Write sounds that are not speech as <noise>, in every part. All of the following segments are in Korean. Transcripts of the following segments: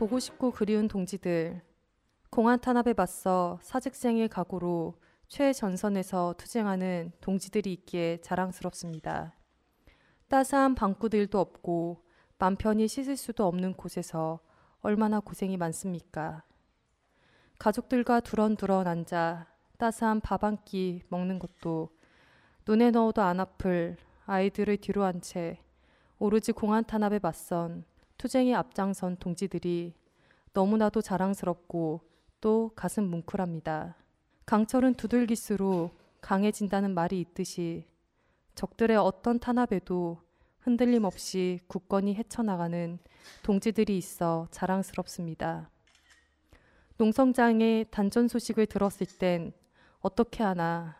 보고 싶고 그리운 동지들. 공안 탄압에 맞서 사직생의 각오로 최전선에서 투쟁하는 동지들이 있기에 자랑스럽습니다. 따스한 방구들도 없고 맘 편히 씻을 수도 없는 곳에서 얼마나 고생이 많습니까? 가족들과 두런두런 앉아 따스한 밥 한 끼 먹는 것도 눈에 넣어도 안 아플 아이들을 뒤로 한 채 오로지 공안 탄압에 맞선 투쟁의 앞장선 동지들이 너무나도 자랑스럽고 또 가슴 뭉클합니다. 강철은 두들기수록 강해진다는 말이 있듯이 적들의 어떤 탄압에도 흔들림 없이 굳건히 헤쳐나가는 동지들이 있어 자랑스럽습니다. 농성장의 단전 소식을 들었을 땐 어떻게 하나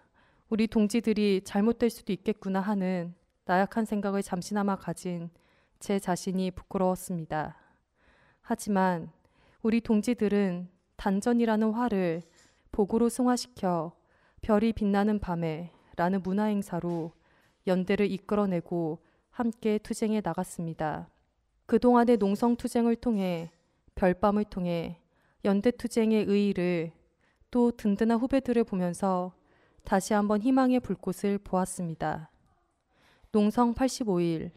우리 동지들이 잘못될 수도 있겠구나 하는 나약한 생각을 잠시나마 가진 제 자신이 부끄러웠습니다. 하지만 우리 동지들은 단전이라는 화를 복으로 승화시켜 별이 빛나는 밤에 라는 문화 행사로 연대를 이끌어내고 함께 투쟁에 나갔습니다. 그동안의 농성 투쟁을 통해 별밤을 통해 연대 투쟁의 의의를 또 든든한 후배들을 보면서 다시 한번 희망의 불꽃을 보았습니다. 농성 85일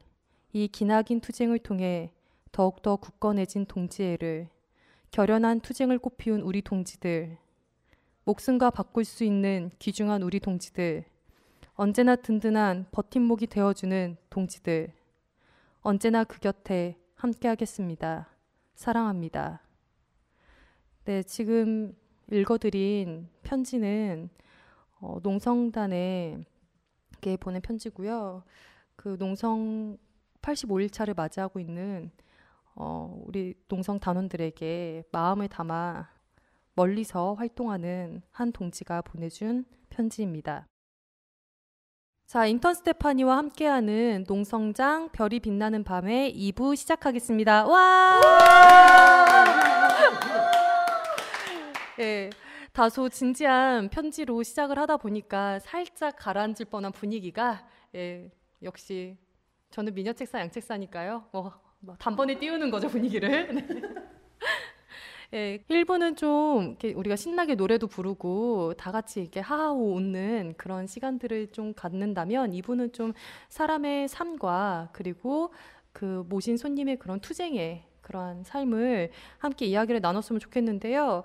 이 기나긴 투쟁을 통해 더욱더 굳건해진 동지애를 결연한 투쟁을 꽃피운 우리 동지들 목숨과 바꿀 수 있는 귀중한 우리 동지들 언제나 든든한 버팀목이 되어주는 동지들 언제나 그 곁에 함께하겠습니다. 사랑합니다. 네, 지금 읽어드린 편지는 어, 농성단에게 보낸 편지고요. 그 농성 85일 차를 맞이하고 있는 어, 우리 농성 단원들에게 마음을 담아 멀리서 활동하는 한 동지가 보내준 편지입니다. 자, 인턴 스테파니와 함께하는 농성장 별이 빛나는 밤에 2부 시작하겠습니다. 와! <laughs> 예, 다소 진지한 편지로 시작을 하다 보니까 살짝 가라앉을 뻔한 분위기가 예, 역시 저는 미녀 책사 양책사니까요. 뭐, 뭐 단번에 띄우는 거죠 분위기를. <laughs> 예, 1부는 좀 우리가 신나게 노래도 부르고 다 같이 이렇게 하하호 웃는 그런 시간들을 좀 갖는다면 2부는 좀 사람의 삶과 그리고 그 모신 손님의 그런 투쟁의 그러한 삶을 함께 이야기를 나눴으면 좋겠는데요.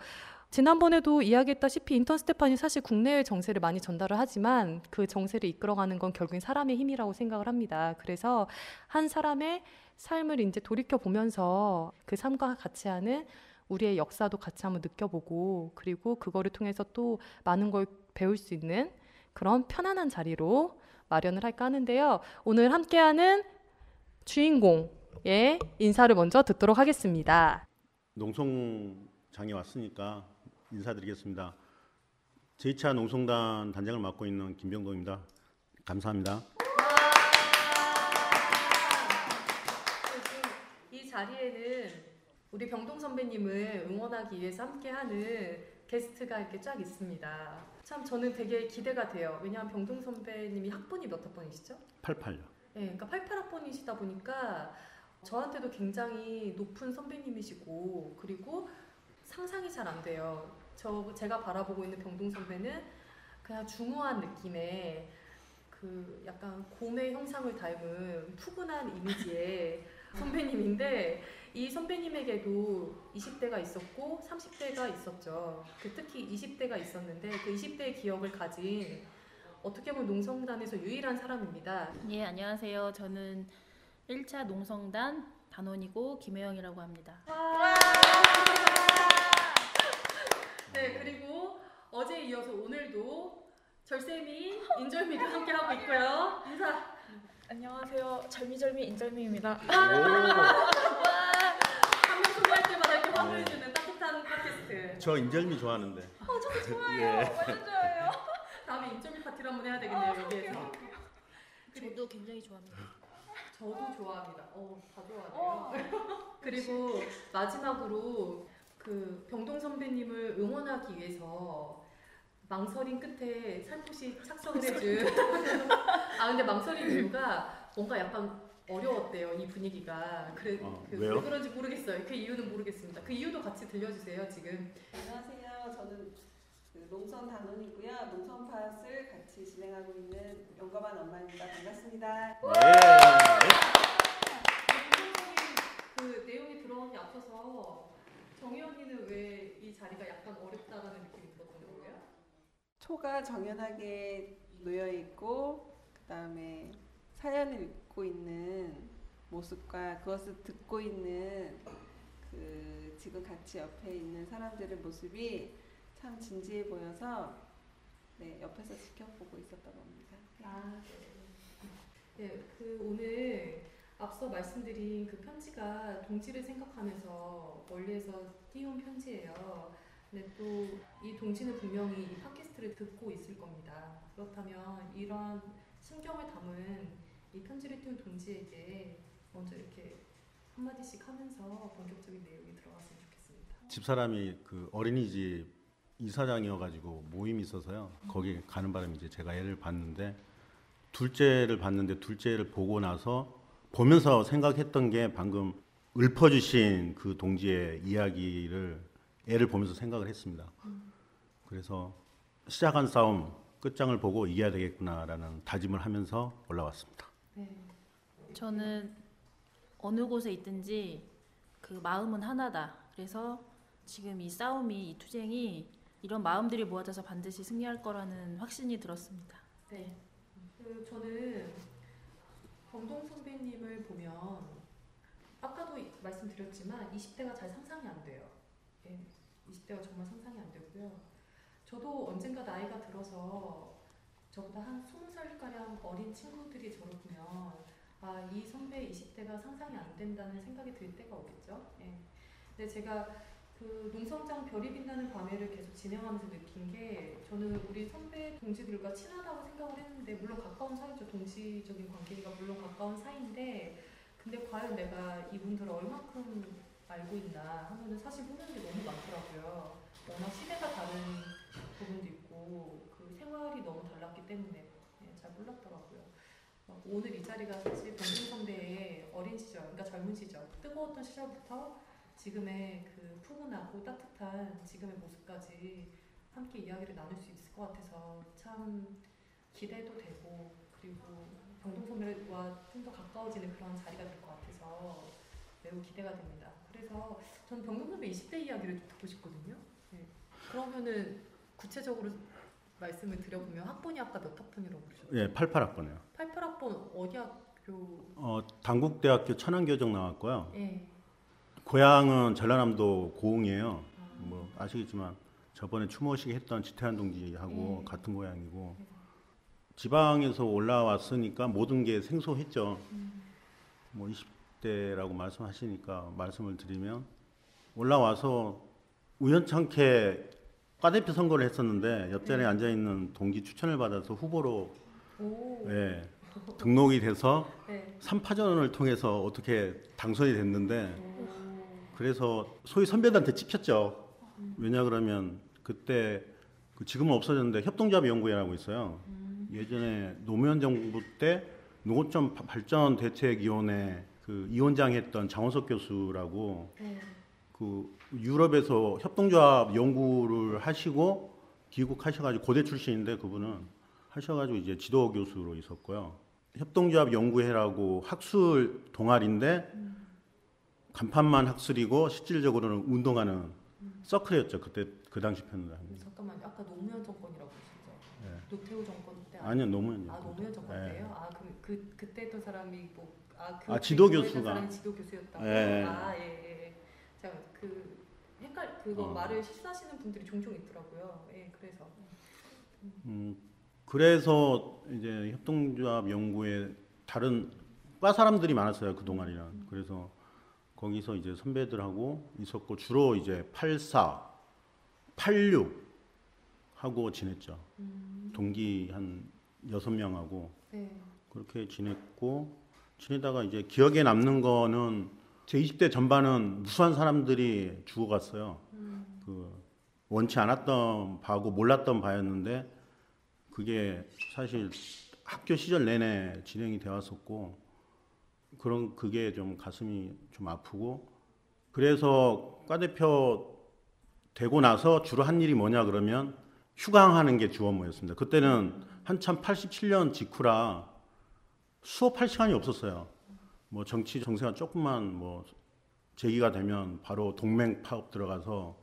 지난번에도 이야기했다시피 인턴 스테판이 사실 국내의 정세를 많이 전달을 하지만 그 정세를 이끌어가는 건 결국엔 사람의 힘이라고 생각을 합니다. 그래서 한 사람의 삶을 이제 돌이켜 보면서 그 삶과 같이 하는 우리의 역사도 같이 한번 느껴보고 그리고 그거를 통해서 또 많은 걸 배울 수 있는 그런 편안한 자리로 마련을 할까 하는데요. 오늘 함께하는 주인공의 인사를 먼저 듣도록 하겠습니다. 농성 장에 왔으니까 인사드리겠습니다. 제2차 농성단 단장을 맡고 있는 김병동입니다. 감사합니다. 이 자리에는 우리 병동 선배님을 응원하기 위해서 함께하는 게스트가 이렇게 쫙 있습니다. 참 저는 되게 기대가 돼요. 왜냐하면 병동 선배님이 학번이 몇 학번이시죠? 88요. 네, 그러니까 88학번이시다 보니까 저한테도 굉장히 높은 선배님이시고 그리고 상상이 잘 안 돼요. 저 제가 바라보고 있는 병동 선배는 그냥 중후한 느낌의 그 약간 곰의 형상을 닮은 푸근한 이미지의 <laughs> 선배님인데 이 선배님에게도 20대가 있었고 30대가 있었죠. 그 특히 20대가 있었는데 그 20대의 기억을 가진 어떻게 보면 농성단에서 유일한 사람입니다. 예, 안녕하세요. 저는 1차 농성단 단원이고 김혜영이라고 합니다. 네, 그리고 어제 이어서 오늘도 절세미 인절미도 함께 하고 있고요. 인사. 안녕하세요. 절미절미 인절미입니다. 한명 소개할 때마다 이렇게 화를 주는 따뜻한 팟캐스트. 저 인절미 좋아하는데. 어, 저도 좋아해요. 예. 완전 좋아해요. 다음에 인절미 파티를 한번 해야 되겠네요 여기에서. 저도 굉장히 좋아합니다. 저도 좋아합니다. 어, 다 좋아하네요. <laughs> 그리고 마지막으로 그 병동 선배님을 응원하기 위해서 망설임 끝에 살포시 착석을 해준. <laughs> 아 근데 망설임 이유가 뭔가 약간 어려웠대요 이 분위기가 그래 어, 그, 왜요? 왜 그런지 모르겠어요 그 이유는 모르겠습니다 그 이유도 같이 들려주세요 지금 안녕하세요. 저는 그 농선 단원이고요. 농선 팟을 같이 진행하고 있는 용감한 엄마입니다. 반갑습니다. 그 내용이 들어오니 앞서서 언니는 왜 이 자리가 약간 어렵다라는 느낌이 들었던 거예요? 초가 정연하게 놓여 있고 그다음에 사연을 읽고 있는 모습과 그것을 듣고 있는 그 지금 같이 옆에 있는 사람들의 모습이 참 진지해 보여서 네, 옆에서 지켜보고 있었던 겁니다. 아, 네, 그 오늘 앞서 말씀드린 그 편지가 동지를 생각하면서 멀리에서 띄운 편지예요. 근데 또 이 동지는 분명히 이 팟캐스트를 듣고 있을 겁니다. 그렇다면 이런 심경을 담은 이 편지를 띄운 동지에게 먼저 이렇게 한마디씩 하면서 본격적인 내용이 들어갔으면 좋겠습니다. 집사람이 그 어린이집 이사장이어가지고 모임이 있어서요. 거기 가는 바람에 이제 제가 애를 봤는데 둘째를 봤는데 둘째를 보고 나서 보면서 생각했던 게 방금 읊어주신 그 동지의 이야기를 애를 보면서 생각을 했습니다. 그래서 시작한 싸움 끝장을 보고 이겨야 되겠구나라는 다짐을 하면서 올라왔습니다. 네. 저는 어느 곳에 있든지 그 마음은 하나다. 그래서 지금 이 싸움이 이 투쟁이 이런 마음들이 모아져서 반드시 승리할 거라는 확신이 들었습니다. 네. 그 저는 경동 선배님을 보면 아까도 이- 말씀드렸지만 20대가 잘 상상이 안 돼요. 예. 20대가 정말 상상이 안 되고요. 저도 언젠가 나이가 들어서 저보다 한 20살가량 어린 친구들이 저를 보면 아, 이 선배 20대가 상상이 안 된다는 생각이 들 때가 오겠죠. 예. 근데 제가 그 농성장 별이 빛나는 밤에를 계속 진행하면서 느낀 게 저는 우리 선배 동지들과 친하다고 생각을 했는데 물론 가까운 사이죠. 동지적인 관계가 물론 가까운 사이인데 근데 과연 내가 이분들을 얼마큼 알고 있나 하면은 사실 게 너무 많더라고요. 워낙 시대가 다른 부분도 있고 그 생활이 너무 달랐기 때문에 예, 잘 몰랐더라고요. 어, 오늘 이 자리가 사실 선배의 어린 시절 그러니까 젊은 시절 뜨거웠던 시절부터 지금의 그 푸근하고 따뜻한 지금의 모습까지 함께 이야기를 나눌 수 있을 것 같아서 참 기대도 되고 그리고 병동 선배와 좀 더 가까워지는 그런 자리가 될 것 같아서 매우 기대가 됩니다. 그래서 저는 병동 선배 20대 이야기를 좀 듣고 싶거든요. 네. 그러면은 구체적으로 말씀을 드려보면 학번이 아까 몇 학번이라고 그러셨죠? 예, 88학번이요. 88학번 어디 학교? 어, 당국대학교 천안교정 나왔고요. 예. 고향은 전라남도 고흥이에요. 아, 뭐 아시겠지만 저번에 추모식 했던 지태한 동지하고 네. 같은 고향이고 네. 지방에서 올라왔으니까 모든 게 생소했죠. 음. 뭐 20대라고 말씀하시니까 말씀을 드리면 올라와서 우연찮게 과대표 선거를 했었는데 옆자리에 네. 앉아 있는 동기 추천을 받아서 후보로 오. 예, 등록이 돼서 네. 3파전을 통해서 어떻게 당선이 됐는데 오. 그래서 소위 선배들한테 찝혔죠. 왜냐 그러면 그때 그 지금은 없어졌는데 협동조합 연구회라고 있어요. 예전에 노무현 정부 때 농어촌 바- 발전 대책위원회 그 위원장 했던 장원석 교수라고 네. 그 유럽에서 협동조합 연구를 하시고 귀국하셔가지고 고대 출신인데 그분은 하셔가지고 이제 지도 교수로 있었고요. 협동조합 연구회라고 학술 동아리인데 간판만 학술이고 실질적으로는 운동하는 서클이었죠. 그때 그 당시 편으로 하면. 잠깐만요. 아까 노무현 정권이라고 그러시죠? 네. 노태우 정권 때 아니요 노무현. 아 노무현 정권 네. 때요? 아그 그 그때 했던 사람이 뭐아 그 아, 지도 했던 교수가. 사람이 지도 교수였다고. 예. 아 예 예. 예. 자그 헷갈 그거 어. 말을 실수하시는 분들이 종종 있더라고요. 예 그래서 음, 그래서 이제 협동조합 연구에 다른 과 사람들이 많았어요 그 동아리는. 그래서 거기서 이제 선배들하고 있었고 주로 이제 84, 86 하고 지냈죠. 동기 한 여섯 명하고 네. 그렇게 지냈고 지내다가 이제 기억에 남는 거는 제 20대 전반은 무수한 사람들이 죽어갔어요. 그 원치 않았던 바고 몰랐던 바였는데 그게 사실 학교 시절 내내 진행이 되었었고 그런 그게 좀 가슴이 좀 아프고 그래서 과 대표 되고 나서 주로 한 일이 뭐냐 그러면 휴강하는 게 주 업무였습니다. 그때는 한참 87년 직후라 수업할 시간이 없었어요. 뭐 정치 정세가 조금만 뭐 제기가 되면 바로 동맹 파업 들어가서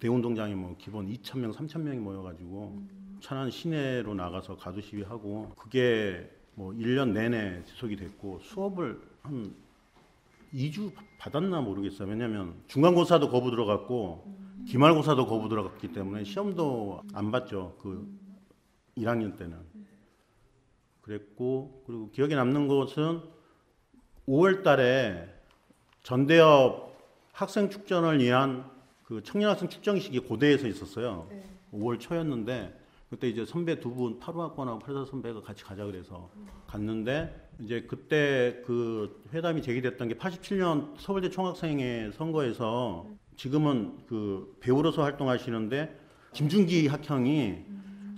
대운동장에 뭐 기본 2천 명, 3천 명이 모여가지고 천안 시내로 나가서 가두 시위하고 그게 뭐 1년 내내 지속이 됐고 수업을 한 2주 받았나 모르겠어요. 왜냐면 중간고사도 거부 들어갔고 기말고사도 거부 들어갔기 때문에 시험도 안 봤죠. 그 1학년 때는. 그랬고 그리고 기억에 남는 것은 5월 달에 전대협 학생 축전을 위한 그 청년 학생 축전식이 고대에서 있었어요. 5월 초였는데 그때 이제 선배 두 분 파루학번하고 팔사 선배가 같이 가자 그래서 갔는데 이제 그때 그 회담이 제기됐던 게 87년 서울대 총학생회 선거에서 지금은 그 배우로서 활동하시는데 김준기 학형이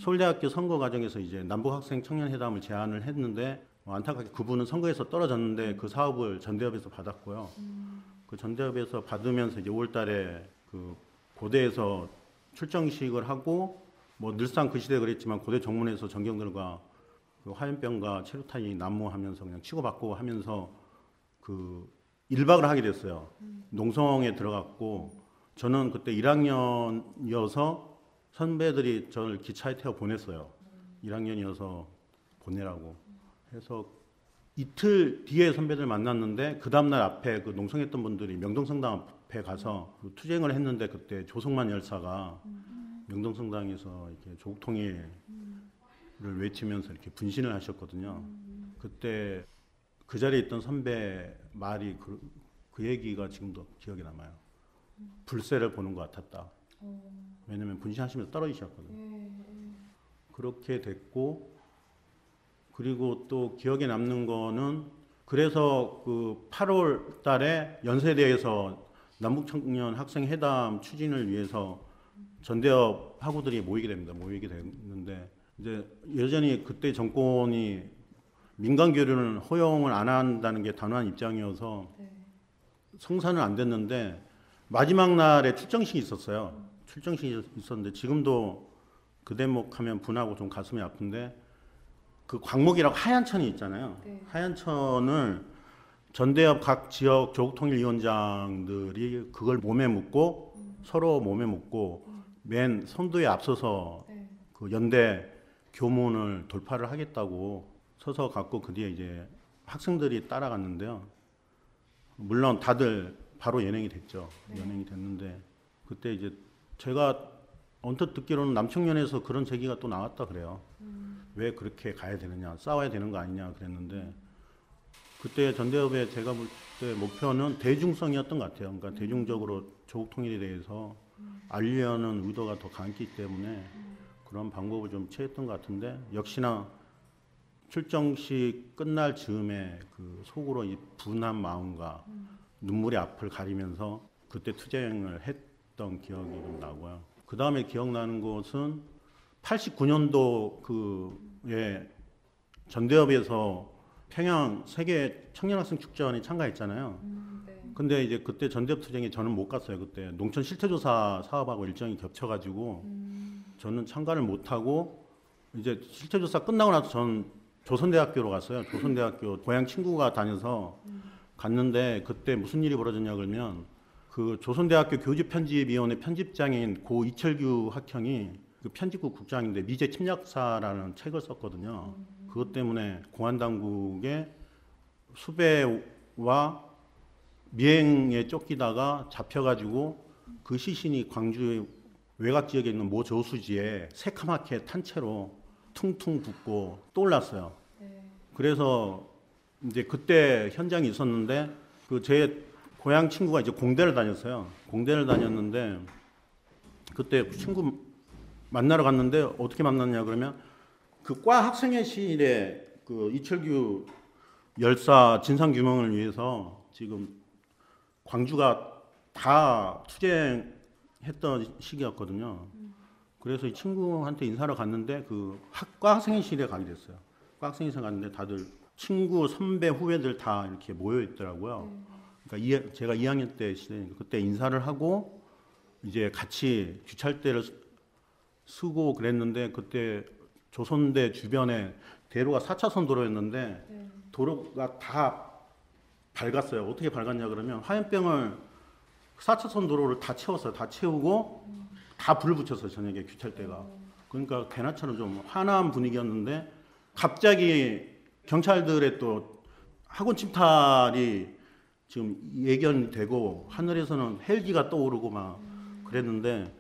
서울대학교 선거 과정에서 이제 남북 학생 청년 회담을 제안을 했는데 뭐 안타깝게 그분은 선거에서 떨어졌는데 그 사업을 전대협에서 받았고요. 그 전대협에서 받으면서 이제 5월달에 그 고대에서 출정식을 하고 뭐 늘상 그 시대 그랬지만 고대 정문에서 전경들과 그 화염병과 체류탄이 난무하면서 그냥 치고받고 하면서 그 1박을 하게 됐어요. 농성에 들어갔고 저는 그때 1학년이어서 선배들이 저를 기차에 태워 보냈어요. 1학년이어서 보내라고. 해서 이틀 뒤에 선배들 만났는데 그 다음날 앞에 그 농성했던 분들이 명동성당 앞에 가서 그 투쟁을 했는데 그때 조성만 열사가 명동성당에서 이렇게 조국 통일을 외치면서 이렇게 분신을 하셨거든요. 그때 그 자리에 있던 선배 말이 그, 그 얘기가 지금도 기억에 남아요. 불세를 보는 것 같았다. 왜냐면 분신하시면서 떨어지셨거든요. 그렇게 됐고 그리고 또 기억에 남는 거는 그래서 그 8월 달에 연세대에서 남북 청년 학생 회담 추진을 위해서 전대협 학우들이 모이게 됩니다. 모이게 됐는데 이제 여전히 그때 정권이 민간 교류는 허용을 안 한다는 게 단호한 입장이어서 성사는 안 됐는데 마지막 날에 출정식이 있었어요. 출정식이 있었는데 지금도 그 대목 하면 분하고 좀 가슴이 아픈데 그 광목이라고 하얀 천이 있잖아요. 하얀 천을 전대협 각 지역 조국통일위원장들이 그걸 몸에 묻고 서로 몸에 묻고 맨 선두에 앞서서 그 연대 교문을 돌파를 하겠다고 서서 갖고 그 뒤에 이제 학생들이 따라갔는데요. 물론 다들 바로 연행이 됐죠. 연행이 됐는데 그때 이제 제가 언뜻 듣기로는 남청년에서 그런 제기가 또 나왔다 그래요. 왜 그렇게 가야 되느냐, 싸워야 되는 거 아니냐 그랬는데 그때 전대협의 제가 볼 때 목표는 대중성이었던 것 같아요. 그러니까 대중적으로 조국 통일에 대해서 알리려는 의도가 더 강했기 때문에 그런 방법을 좀 취했던 것 같은데 역시나 출정식 끝날 즈음에 그 속으로 이 분한 마음과 눈물의 앞을 가리면서 그때 투쟁을 했 던 기억이 좀 나고요. 그 다음에 기억나는 것은 89년도 그에 전대협에서 평양 세계 청년학생 축전에 참가했잖아요. 근데 이제 그때 전대협 투쟁에 저는 못 갔어요. 그때 농촌 실태조사 사업하고 일정이 겹쳐가지고 저는 참가를 못 하고 이제 실태조사 끝나고 나서 전 조선대학교로 갔어요. 조선대학교 고향 친구가 다녀서 갔는데 그때 무슨 일이 벌어졌냐 그러면 그 조선대학교 교집편집위원회 편집장인 고 이철규 학형이 그 편집국 국장인데 미제 침략사라는 책을 썼거든요. 그것 때문에 공안 당국의 수배와 미행에 쫓기다가 잡혀가지고 그 시신이 광주 외곽 지역에 있는 모 저수지에 새카맣게 탄 채로 퉁퉁 붓고 떠올랐어요. 그래서 이제 그때 현장에 있었는데 그 제 고향 친구가 이제 공대를 다녔어요. 공대를 다녔는데 그때 친구 만나러 갔는데 어떻게 만났냐 그러면 그 과 학생회실에 그 이철규 열사 진상 규명을 위해서 지금 광주가 다 투쟁했던 시기였거든요. 그래서 이 친구한테 인사를 갔는데 그 학과 학생회실에 가게 됐어요. 과 학생회실 갔는데 다들 친구, 선배, 후배들 다 이렇게 모여 있더라고요. 그러니까 이, 제가 2학년 때 시대 그때 인사를 하고 이제 같이 주찰대를 쓰- 쓰고 그랬는데 그때 조선대 주변에 대로가 4차선 도로였는데 도로가 다 밝았어요. 어떻게 밝았냐 그러면 화염병을 4차선 도로를 다 채웠어요. 다 채우고 다 불을 붙였어요. 저녁에 규찰대가. 그러니까 개나처럼 좀 화나한 분위기였는데 갑자기 경찰들의 또 학원 침탈이 지금 예견되고 하늘에서는 헬기가 떠오르고 막 그랬는데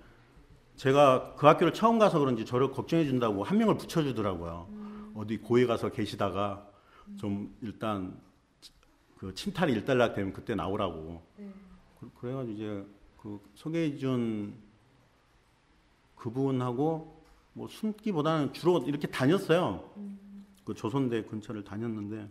제가 그 학교를 처음 가서 그런지 저를 걱정해 준다고 한 명을 붙여 주더라고요. 어디 고에 가서 계시다가 좀 일단 그 침탈이 일단락 되면 그때 나오라고. 그- 그래가지고 이제 그 소개해 준 그분하고 뭐 숨기보다는 주로 이렇게 다녔어요. 그 조선대 근처를 다녔는데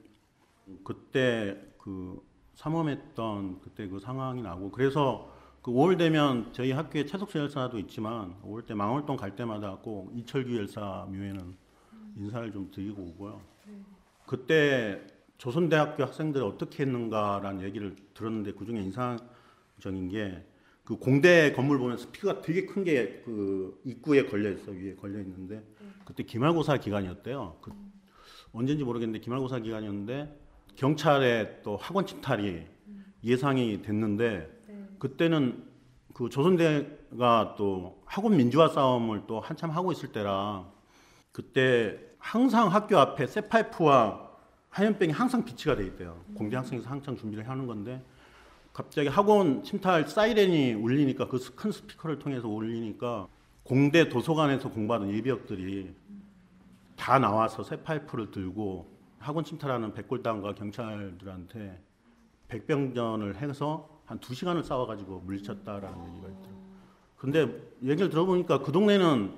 그때 그 삼엄했던 그때 그 상황이 나고 그래서 그 5월 되면 저희 학교에 최석수 열사도 있지만 5월 때 망월동 갈 때마다 꼭 이철규 열사 묘에는 인사를 좀 드리고 오고요. 그때 조선대학교 학생들이 어떻게 했는가라는 얘기를 들었는데 그 중에 인상적인 게 그 공대 건물 보면 스피커가 되게 큰 게 그 입구에 걸려 있어 위에 걸려 있는데 그때 기말고사 기간이었대요. 그 언젠지 모르겠는데 기말고사 기간이었는데 경찰의 또 학원 침탈이 예상이 됐는데 그때는 그 조선대가 또 학원 민주화 싸움을 또 한참 하고 있을 때라 그때 항상 학교 앞에 쇠파이프와 화염병이 항상 비치가 돼 있대요. 공대 학생에서 항상 준비를 하는 건데 갑자기 학원 침탈 사이렌이 울리니까 그 큰 스피커를 통해서 울리니까 공대 도서관에서 공부하던 예비역들이 다 나와서 쇠파이프를 들고 학원 침탈하는 백골당과 경찰들한테 백병전을 해서 한 두 시간을 싸워가지고 물리쳤다라는 얘기가 있더라고요. 근데 얘기를 들어보니까 그 동네는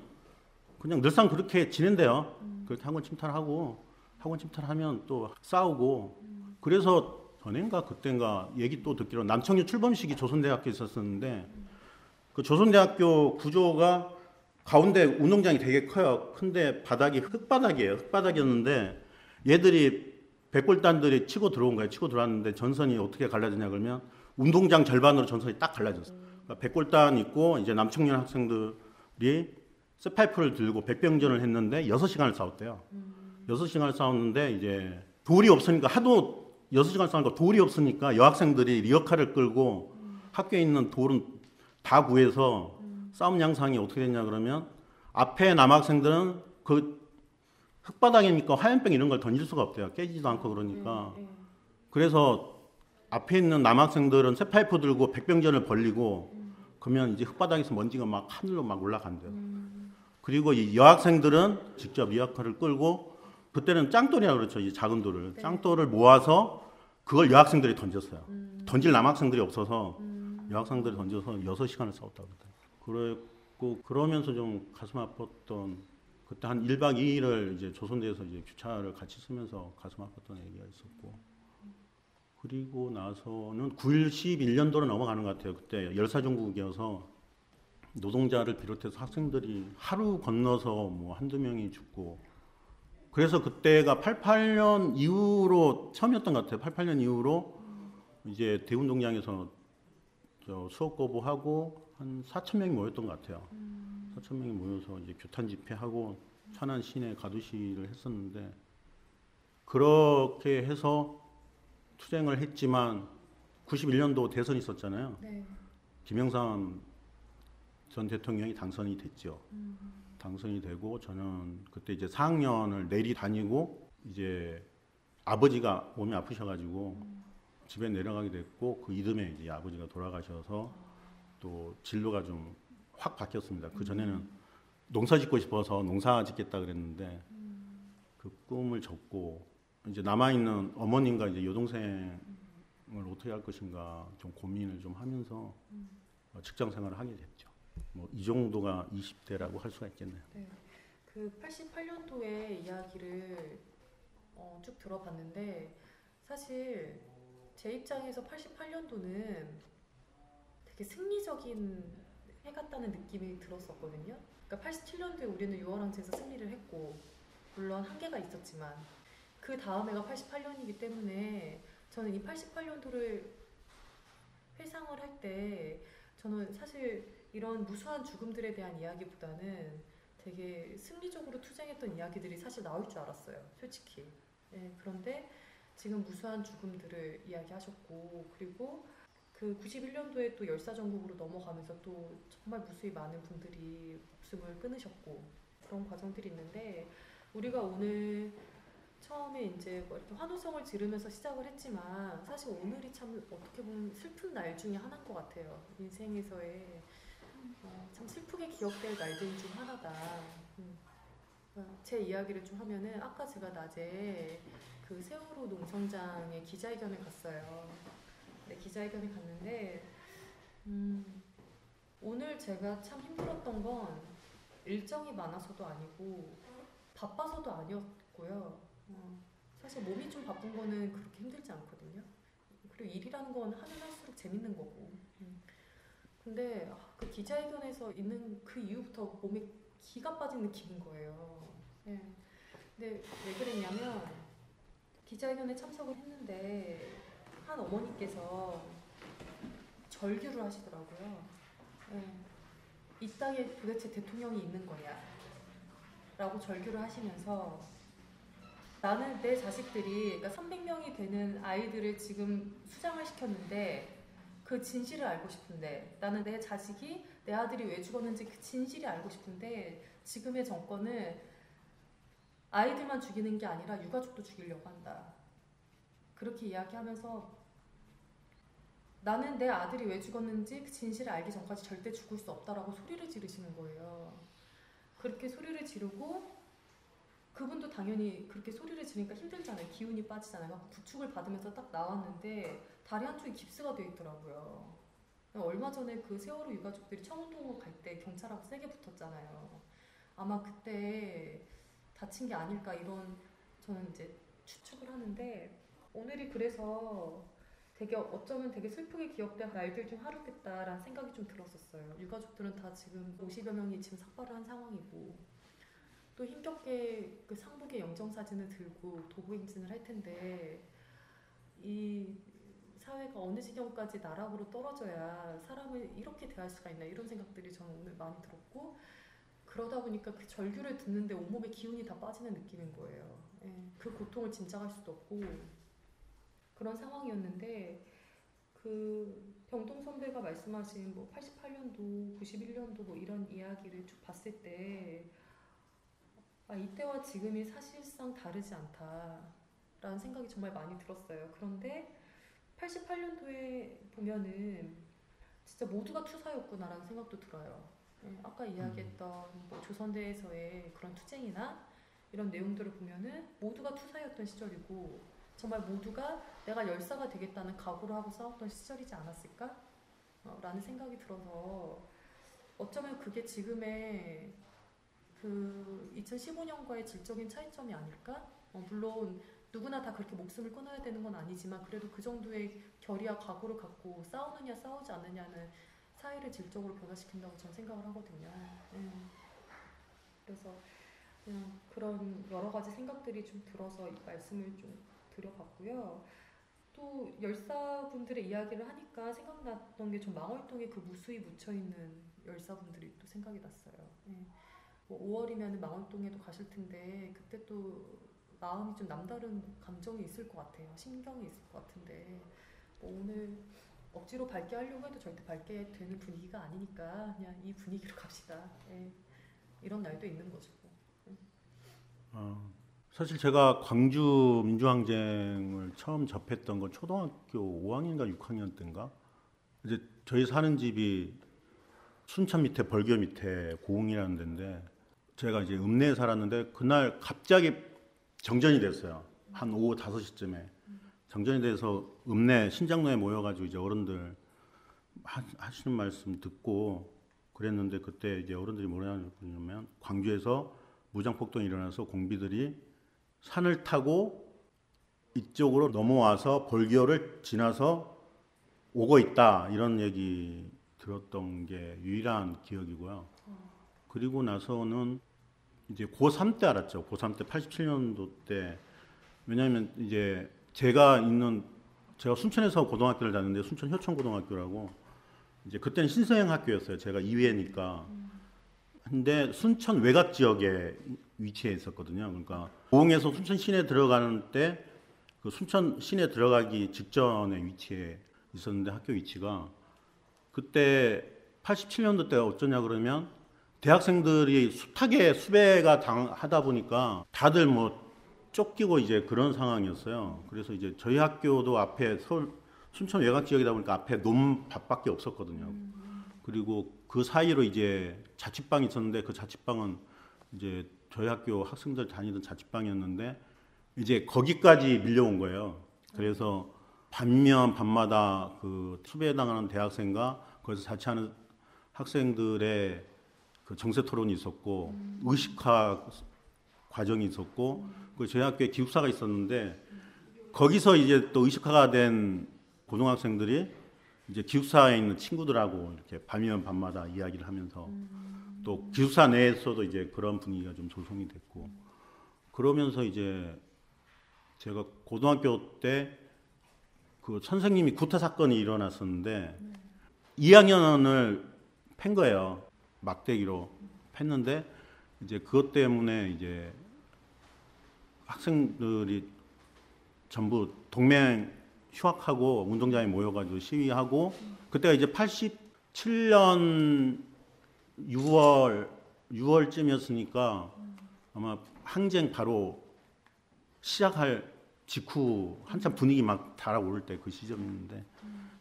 그냥 늘상 그렇게 지낸대요. 그렇게 학원 침탈하고 학원 침탈하면 또 싸우고 그래서 전엔가 그땐가 얘기 또 듣기로 남청유 출범식이 조선대학교에 있었었는데 그 조선대학교 구조가 가운데 운동장이 되게 커요. 큰데 바닥이 흙바닥이에요. 흙바닥이었는데 얘들이 백골단들이 치고 들어온 거예요. 치고 들어왔는데 전선이 어떻게 갈라지냐 그러면 운동장 절반으로 전선이 딱 갈라졌어요. 그러니까 백골단 있고 이제 남청년 학생들이 쇠파이프를 들고 백병전을 했는데 6시간을 싸웠대요. 6시간을 싸웠는데 이제 돌이 없으니까 하도 6시간 싸우니까 돌이 없으니까 여학생들이 리어카를 끌고 학교에 있는 돌은 다 구해서 싸움 양상이 어떻게 됐냐 그러면 앞에 남학생들은 그 흙바닥이니까 화염병 이런 걸 던질 수가 없대요. 깨지지도 않고 그러니까. 그래서 앞에 있는 남학생들은 쇠파이프 들고 백병전을 벌리고 그러면 이제 흙바닥에서 먼지가 막 하늘로 막 올라간대요. 그리고 이 여학생들은 직접 리어카를 끌고 그때는 짱돌이라 그렇죠. 이 작은 돌을 짱돌을 모아서 그걸 여학생들이 던졌어요. 던질 남학생들이 없어서 여학생들이 던져서 6시간을 싸웠다고 그러더라고요. 그랬고 그러면서 좀 가슴 아팠던 그때 한 1박 2일을 이제 조선대에서 이제 규차를 같이 쓰면서 가슴 아팠던 얘기가 있었고 그리고 나서는 9일 11년도로 넘어가는 것 같아요. 그때 열사정국이어서 노동자를 비롯해서 학생들이 하루 건너서 뭐 한두 명이 죽고 그래서 그때가 88년 이후로 처음이었던 것 같아요. 88년 이후로 이제 대운동장에서 저 수업 거부하고 한 4천 명이 모였던 것 같아요. 4천 명이 모여서 이제 규탄 집회하고 천안 시내 가두시를 했었는데 그렇게 해서 투쟁을 했지만 91년도 대선이 있었잖아요. 김영삼 전 대통령이 당선이 됐죠. 당선이 되고 저는 그때 이제 4학년을 내리 다니고 이제 아버지가 몸이 아프셔가지고 집에 내려가게 됐고 그 이듬해 이제 아버지가 돌아가셔서 또 진로가 좀 확 바뀌었습니다. 그 전에는 농사 짓고 싶어서 농사 짓겠다 그랬는데 그 꿈을 접고 이제 남아 있는 어머님과 이제 여동생을 어떻게 할 것인가 좀 고민을 좀 하면서 어, 직장 생활을 하게 됐죠. 뭐 이 정도가 20대라고 할 수가 있겠네요. 그 88년도의 이야기를 어, 쭉 들어봤는데 사실 제 입장에서 88년도는 되게 승리적인 해 같다는 느낌이 들었었거든요. 그러니까 87년도에 우리는 유월항쟁에서 승리를 했고 물론 한계가 있었지만 그 다음 해가 88년이기 때문에 저는 이 88년도를 회상을 할 때 저는 사실 이런 무수한 죽음들에 대한 이야기보다는 되게 승리적으로 투쟁했던 이야기들이 사실 나올 줄 알았어요. 솔직히. 예, 그런데 지금 무수한 죽음들을 이야기하셨고 그리고 그 91년도에 또 열사전국으로 넘어가면서 또 정말 무수히 많은 분들이 목숨을 끊으셨고 그런 과정들이 있는데 우리가 오늘 처음에 이제 뭐 이렇게 환호성을 지르면서 시작을 했지만 사실 오늘이 참 어떻게 보면 슬픈 날 중에 하나인 것 같아요. 인생에서의 어, 참 슬프게 기억될 날들 중 하나다. 음. 어, 제 이야기를 좀 하면은 아까 제가 낮에 그 세월호 농성장에 기자회견을 갔어요. 네, 기자회견에 갔는데 음, 오늘 제가 참 힘들었던 건 일정이 많아서도 아니고 바빠서도 아니었고요. 어, 사실 몸이 좀 바쁜 거는 그렇게 힘들지 않거든요. 그리고 일이라는 건 하면 할수록 재밌는 거고. 음. 근데 아, 그 기자회견에서 있는 그 이후부터 몸에 기가 빠진 느낌인 거예요. 예. 근데 왜 그랬냐면 기자회견에 참석을 했는데 한 어머니께서 절규를 하시더라고요. 예. 이 땅에 도대체 대통령이 있는 거냐? 라고 절규를 하시면서 나는 내 자식들이 그러니까 300명이 되는 아이들을 지금 수장을 시켰는데 그 진실을 알고 싶은데 나는 내 자식이 내 아들이 왜 죽었는지 그 진실이 알고 싶은데 지금의 정권은 아이들만 죽이는 게 아니라 유가족도 죽이려고 한다. 그렇게 이야기하면서 나는 내 아들이 왜 죽었는지 그 진실을 알기 전까지 절대 죽을 수 없다라고 소리를 지르시는 거예요. 그렇게 소리를 지르고 그분도 당연히 그렇게 소리를 지르니까 힘들잖아요. 기운이 빠지잖아요. 부축을 받으면서 딱 나왔는데 다리 한쪽이 깁스가 돼 있더라고요. 얼마 전에 그 세월호 유가족들이 청운동을 갈때 경찰하고 세게 붙었잖아요. 아마 그때 다친 게 아닐까 이런 저는 이제 추측을 하는데 오늘이 그래서 되게 어쩌면 되게 슬프게 기억될 날들 중 하루겠다라는 생각이 좀 들었었어요. 유가족들은 다 지금 50여 명이 지금 삭발을 한 상황이고 또 힘겹게 그 상복의 영정 사진을 들고 도보 행진을 할 텐데 이 사회가 어느 지경까지 나락으로 떨어져야 사람을 이렇게 대할 수가 있나 이런 생각들이 저는 오늘 많이 들었고 그러다 보니까 그 절규를 듣는데 온몸에 기운이 다 빠지는 느낌인 거예요. 예, 그 고통을 짐작할 수도 없고 그런 상황이었는데 그 병동 선배가 말씀하신 뭐 88년도, 91년도 뭐 이런 이야기를 쭉 봤을 때 아, 이때와 지금이 사실상 다르지 않다라는 생각이 정말 많이 들었어요. 그런데 88년도에 보면은 진짜 모두가 투사였구나라는 생각도 들어요. 예, 아까 이야기했던 뭐 조선대에서의 그런 투쟁이나 이런 내용들을 보면은 모두가 투사였던 시절이고 정말 모두가 내가 열사가 되겠다는 각오를 하고 싸웠던 시절이지 않았을까? 어, 라는 생각이 들어서 어쩌면 그게 지금의 그 2015년과의 질적인 차이점이 아닐까? 어, 물론 누구나 다 그렇게 목숨을 끊어야 되는 건 아니지만 그래도 그 정도의 결의와 각오를 갖고 싸우느냐 싸우지 않느냐는 사회를 질적으로 변화시킨다고 저는 생각을 하거든요. 예. 그래서 그런 여러 가지 생각들이 좀 들어서 이 말씀을 좀 드려봤고요. 또 열사분들의 이야기를 하니까 생각났던 게 좀 망월동에 그 무수히 묻혀 있는 열사분들이 또 생각이 났어요. 예. 뭐 5월이면 망월동에도 가실 텐데 그때 또 마음이 좀 남다른 감정이 있을 것 같아요. 신경이 있을 것 같은데 뭐 오늘 억지로 밝게 하려고 해도 절대 밝게 되는 분위기가 아니니까 그냥 이 분위기로 갑시다. 예. 이런 날도 있는 거죠. 어, 사실 제가 광주 민주항쟁을 처음 접했던 건 초등학교 5학년인가 6학년 때인가 이제 저희 사는 집이 순천 밑에 벌교 밑에 고흥이라는 데인데 제가 이제 읍내에 살았는데 그날 갑자기 정전이 됐어요. 한 오후 5시쯤에 정전이 돼서 읍내 신장로에 모여가지고 이제 어른들 하, 하시는 말씀 듣고 그랬는데 그때 이제 어른들이 뭐냐면 광주에서 무장폭동이 일어나서 공비들이 산을 타고 이쪽으로 넘어와서 벌교를 지나서 오고 있다 이런 얘기 들었던 게 유일한 기억이고요. 그리고 나서는 이제 고3 때 알았죠. 고3 때 87년도 때 왜냐하면 이제 제가 있는 제가 순천에서 고등학교를 다녔는데 순천 효천고등학교라고 이제 그때는 신서행 학교였어요. 제가 2회니까. 근데 순천 외곽 지역에 위치해 있었거든요. 그러니까 고흥에서 순천 시내 들어가는 때 그 순천 시내 들어가기 직전에 위치해 있었는데 학교 위치가 그때 87년도 때 어쩌냐 그러면 대학생들이 숱하게 수배가 당하다 보니까 다들 뭐 쫓기고 이제 그런 상황이었어요. 그래서 이제 저희 학교도 앞에 서울 순천 외곽 지역이다 보니까 앞에 논밭밖에 없었거든요. 그리고 그 사이로 이제 자취방이 있었는데 그 자취방은 이제 저희 학교 학생들 다니던 자취방이었는데 이제 거기까지 밀려온 거예요. 그래서 반면 밤마다 그 수배당하는 대학생과 거기서 자취하는 학생들의 그 정세 토론이 있었고 의식화 과정이 있었고 그 저희 학교에 기숙사가 있었는데 거기서 이제 또 의식화가 된 고등학생들이 이제 기숙사에 있는 친구들하고 이렇게 밤이면 밤마다 이야기를 하면서 또 기숙사 내에서도 이제 그런 분위기가 좀 조성이 됐고 그러면서 이제 제가 고등학교 때 그 선생님이 구타 사건이 일어났었는데 2학년을 팬 거예요. 막대기로 팼는데 이제 그것 때문에 이제 학생들이 전부 동맹 휴학하고 운동장에 모여가지고 시위하고 그때가 이제 87년 6월 6월쯤이었으니까 아마 항쟁 바로 시작할 직후 한참 분위기 막 달아오를 때 그 시점이었는데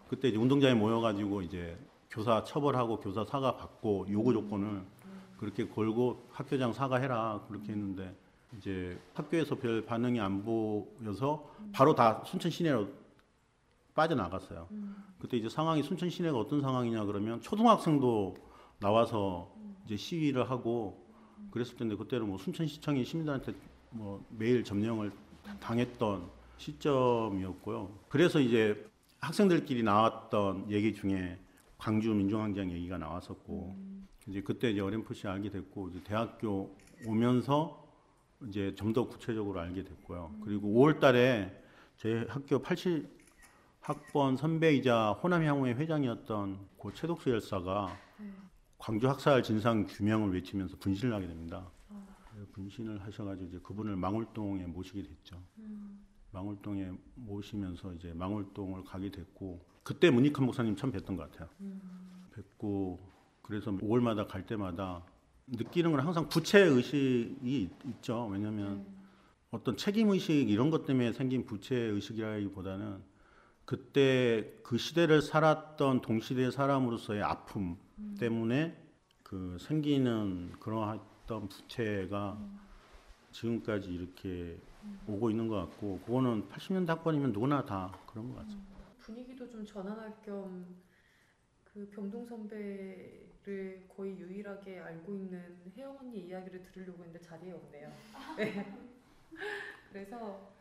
그때 이제 운동장에 모여가지고 이제 교사 처벌하고 교사 사과 받고 요구 조건을 그렇게 걸고 학교장 사과해라 그렇게 했는데 이제 학교에서 별 반응이 안 보여서 바로 다 순천 시내로 빠져나갔어요. 그때 이제 상황이 순천 시내가 어떤 상황이냐 그러면 초등학생도 나와서 이제 시위를 하고 그랬을 텐데 그때는 뭐 순천시청이 시민들한테 뭐 매일 점령을 당했던 시점이었고요. 그래서 이제 학생들끼리 나왔던 얘기 중에 광주 민중항쟁 얘기가 나왔었고 이제 그때 이제 어렴풋이 알게 됐고 이제 대학교 오면서 이제 좀 더 구체적으로 알게 됐고요. 그리고 5월달에 제 학교 80 학번 선배이자 호남향후의 회장이었던 고 최덕수 열사가 광주 학살 진상 규명을 외치면서 분신을 하게 됩니다. 분신을 하셔가지고 이제 그분을 망울동에 모시게 됐죠. 망울동에 모시면서 이제 망울동을 가게 됐고 그때 문익환 목사님 처음 뵀던 것 같아요. 뵙고 그래서 5월마다 갈 때마다 느끼는 건 항상 부채 의식이 있죠. 왜냐하면 어떤 책임 의식 이런 것 때문에 생긴 부채 의식이라기보다는 그때 그 시대를 살았던 동시대 사람으로서의 아픔 때문에 그 생기는 그러했던 부채가 지금까지 이렇게 오고 있는 것 같고 그거는 80년대 학번이면 누구나 다 그런 것 같아요. 분위기도 좀 전환할 겸 그 병동 선배를 거의 유일하게 알고 있는 혜영 언니 이야기를 들으려고 했는데 자리에 없네요. <laughs> 네. 그래서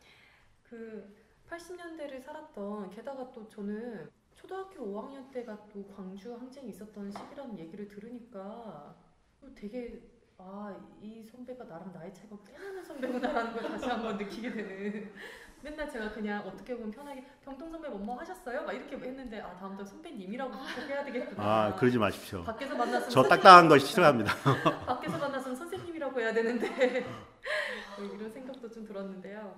그 80년대를 살았던 게다가 또 저는 초등학교 5학년 때가 또 광주 항쟁이 있었던 시기라는 얘기를 들으니까 또 되게 아 이 선배가 나랑 나이 차이가 꽤 나는 선배구나라는 걸 다시 한번 느끼게 되는 맨날 제가 그냥 어떻게 보면 편하게 병동 선배 뭐뭐 하셨어요? 막 이렇게 했는데 아 다음부터 선배님이라고 꼭 해야 되겠구나. 아 그러지 마십시오. 밖에서 만났으면 저 딱딱한 거 싫어합니다. 밖에서 만났으면 선생님이라고 해야 되는데 <laughs> 뭐 이런 생각도 좀 들었는데요.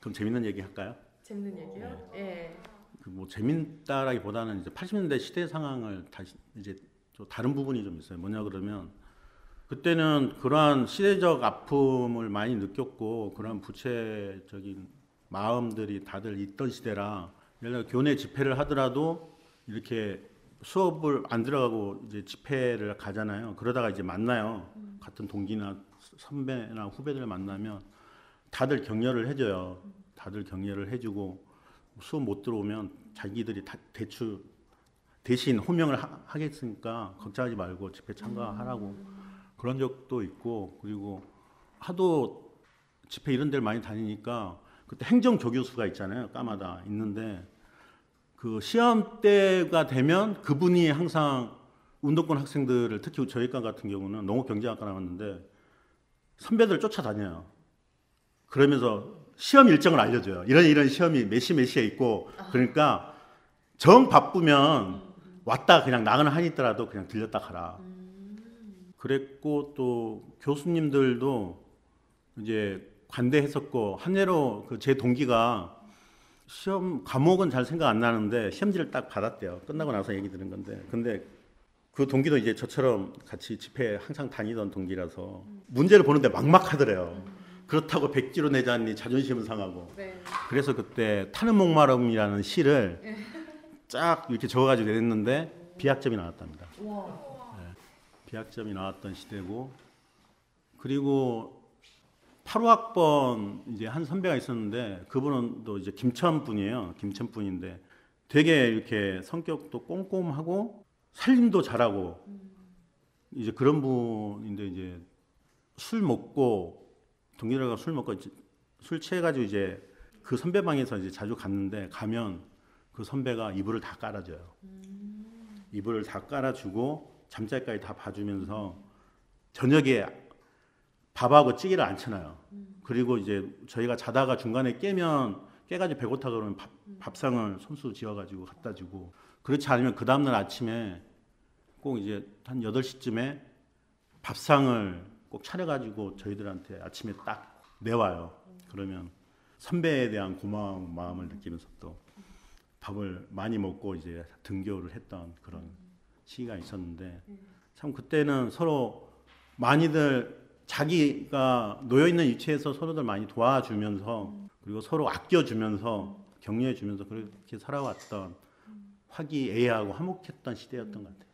그럼 재밌는 얘기 할까요? 재밌는 얘기요? 예. 그 뭐 재밌다라기보다는 이제 80년대 시대 상황을 다시 이제 좀 다른 부분이 좀 있어요. 뭐냐 그러면 그때는 그러한 시대적 아픔을 많이 느꼈고 그런 부채적인 마음들이 다들 있던 시대라 예를 들어 교내 집회를 하더라도 이렇게 수업을 안 들어가고 이제 집회를 가잖아요. 그러다가 이제 만나요. 같은 동기나 선배나 후배들 만나면 다들 격려를 해줘요. 다들 격려를 해주고 수업 못 들어오면 자기들이 다 대출 대신 호명을 하, 하겠으니까 걱정하지 말고 집회 참가하라고 그런 적도 있고 그리고 하도 집회 이런 데를 많이 다니니까 그때 행정 조교수가 있잖아요 까마다 있는데 그 시험 때가 되면 그분이 항상 운동권 학생들을 특히 저희 과 같은 경우는 농업 경제학과 나왔는데 선배들 쫓아다녀요. 그러면서 시험 일정을 알려줘요. 이런 이런 시험이 몇 시 몇 시에 있고 그러니까 정 바쁘면 왔다 그냥 나가는 한이 있더라도 그냥 들렸다 가라. 그랬고 또 교수님들도 이제 관대했었고 한예로 그 제 동기가 시험 과목은 잘 생각 안 나는데 시험지를 딱 받았대요. 끝나고 나서 얘기 들은 건데 근데 그 동기도 이제 저처럼 같이 집회 항상 다니던 동기라서 문제를 보는데 막막하더래요. 그렇다고 백지로 내자니 자존심은 상하고. 네. 그래서 그때 타는 목마름이라는 시를 쫙 이렇게 적어가지고 냈는데 비학점이 나왔답니다. 비학점이 나왔던 시대고 그리고 8호학번 이제 한 선배가 있었는데 그분은 또 이제 김천 분이에요. 김천 분인데 되게 이렇게 성격도 꼼꼼하고 살림도 잘하고 이제 그런 분인데 이제 술 먹고 동료들과 술 먹고 술 취해가지고 이제 그 선배 방에서 이제 자주 갔는데 가면 그 선배가 이불을 다 깔아줘요. 이불을 다 깔아주고 잠자리까지 다 봐주면서 저녁에 밥하고 찌개를 안 쳐놔요. 그리고 이제 저희가 자다가 중간에 깨면 깨가지고 배고파 그러면 밥, 밥상을 손수 지어가지고 갖다 주고 그렇지 않으면 그 다음날 아침에 꼭 이제 한 8시쯤에 밥상을 꼭 차려가지고 저희들한테 아침에 딱 내와요. 그러면 선배에 대한 고마운 마음을 느끼면서 또 밥을 많이 먹고 이제 등교를 했던 그런 시기가 있었는데 참 그때는 서로 많이들 자기가 놓여 있는 위치에서 서로들 많이 도와주면서 그리고 서로 아껴주면서 격려해주면서 그렇게 살아왔던 화기애애하고 화목했던 시대였던 것 같아요.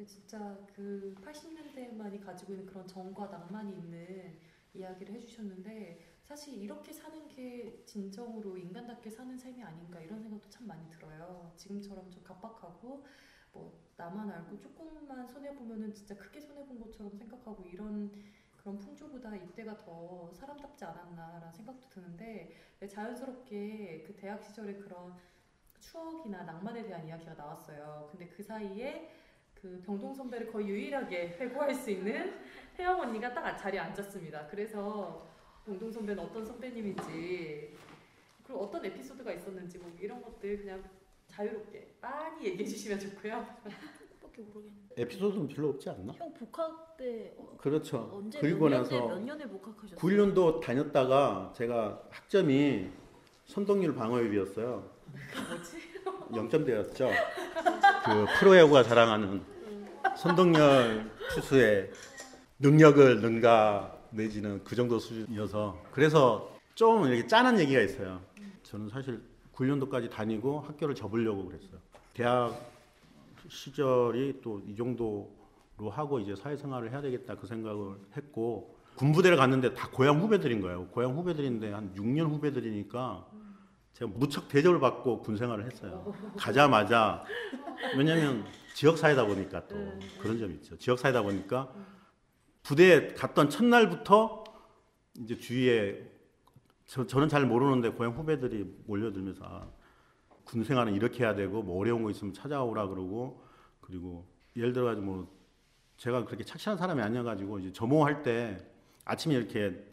네, 진짜 그 80년대만이 가지고 있는 그런 정과 낭만이 있는 이야기를 해주셨는데 사실 이렇게 사는 게 진정으로 인간답게 사는 삶이 아닌가 이런 생각도 참 많이 들어요. 지금처럼 좀 각박하고 뭐 나만 알고 조금만 손해 보면은 진짜 크게 손해 본 것처럼 생각하고 이런 그런 풍조보다 이때가 더 사람답지 않았나라는 생각도 드는데 네, 자연스럽게 그 대학 시절의 그런 추억이나 낭만에 대한 이야기가 나왔어요. 근데 그 사이에 그 병동 선배를 거의 유일하게 회고할 수 있는 혜영 언니가 딱 자리에 앉았습니다. 그래서 병동 선배는 어떤 선배님인지 그리고 어떤 에피소드가 있었는지 뭐 이런 것들 그냥 자유롭게 많이 얘기해 주시면 좋고요. 밖에 모르겠는데. 에피소드는 별로 없지 않나? 형 복학 때 어, 그렇죠. 언제 그리고 몇 년대 나서 몇 년에 복학하셨어요? 9년도 다녔다가 제가 학점이 선동률 방어율이었어요. 뭐지? 0점대였죠. 그 프로야구가 자랑하는 선동열 투수의 능력을 능가 내지는 그 정도 수준이어서 그래서 좀 이렇게 짠한 얘기가 있어요. 저는 사실 9년도까지 다니고 학교를 접으려고 그랬어요. 대학 시절이 또 이 정도로 하고 이제 사회생활을 해야 되겠다 그 생각을 했고 군부대를 갔는데 다 고향 후배들인 거예요. 고향 후배들인데 한 6년 후배들이니까 제가 무척 대접을 받고 군 생활을 했어요. 가자마자 왜냐면 지역 사회다 보니까 또 그런 점이 있죠. 지역 사회다 보니까 부대에 갔던 첫날부터 이제 주위에 저, 저는 잘 모르는데 고향 후배들이 몰려들면서 아, 군 생활은 이렇게 해야 되고 뭐 어려운 거 있으면 찾아오라 그러고 그리고 예를 들어 가지고 뭐 제가 그렇게 착실한 사람이 아니어 가지고 이제 점호할 때 아침에 이렇게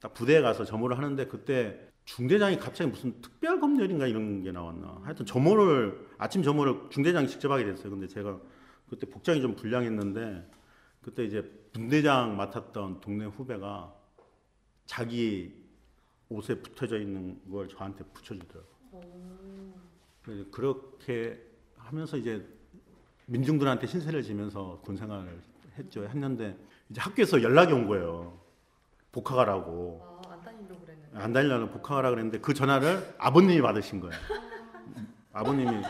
딱 부대에 가서 점호를 하는데 그때 중대장이 갑자기 무슨 특별 검열인가 이런 게 나왔나 하여튼 점호를 아침 점호를 중대장이 직접 하게 됐어요 근데 제가 그때 복장이 좀 불량했는데 그때 이제 분대장 맡았던 동네 후배가 자기 옷에 붙어져 있는 걸 저한테 붙여주더라고요 그렇게 하면서 이제 민중들한테 신세를 지면서 군 생활을 했죠. 했는데 이제 학교에서 연락이 온 거예요. 복학하라고. 아, 안 다니려고 다니려고 복학하라 그랬는데 그 전화를 아버님이 받으신 거예요. 아버님이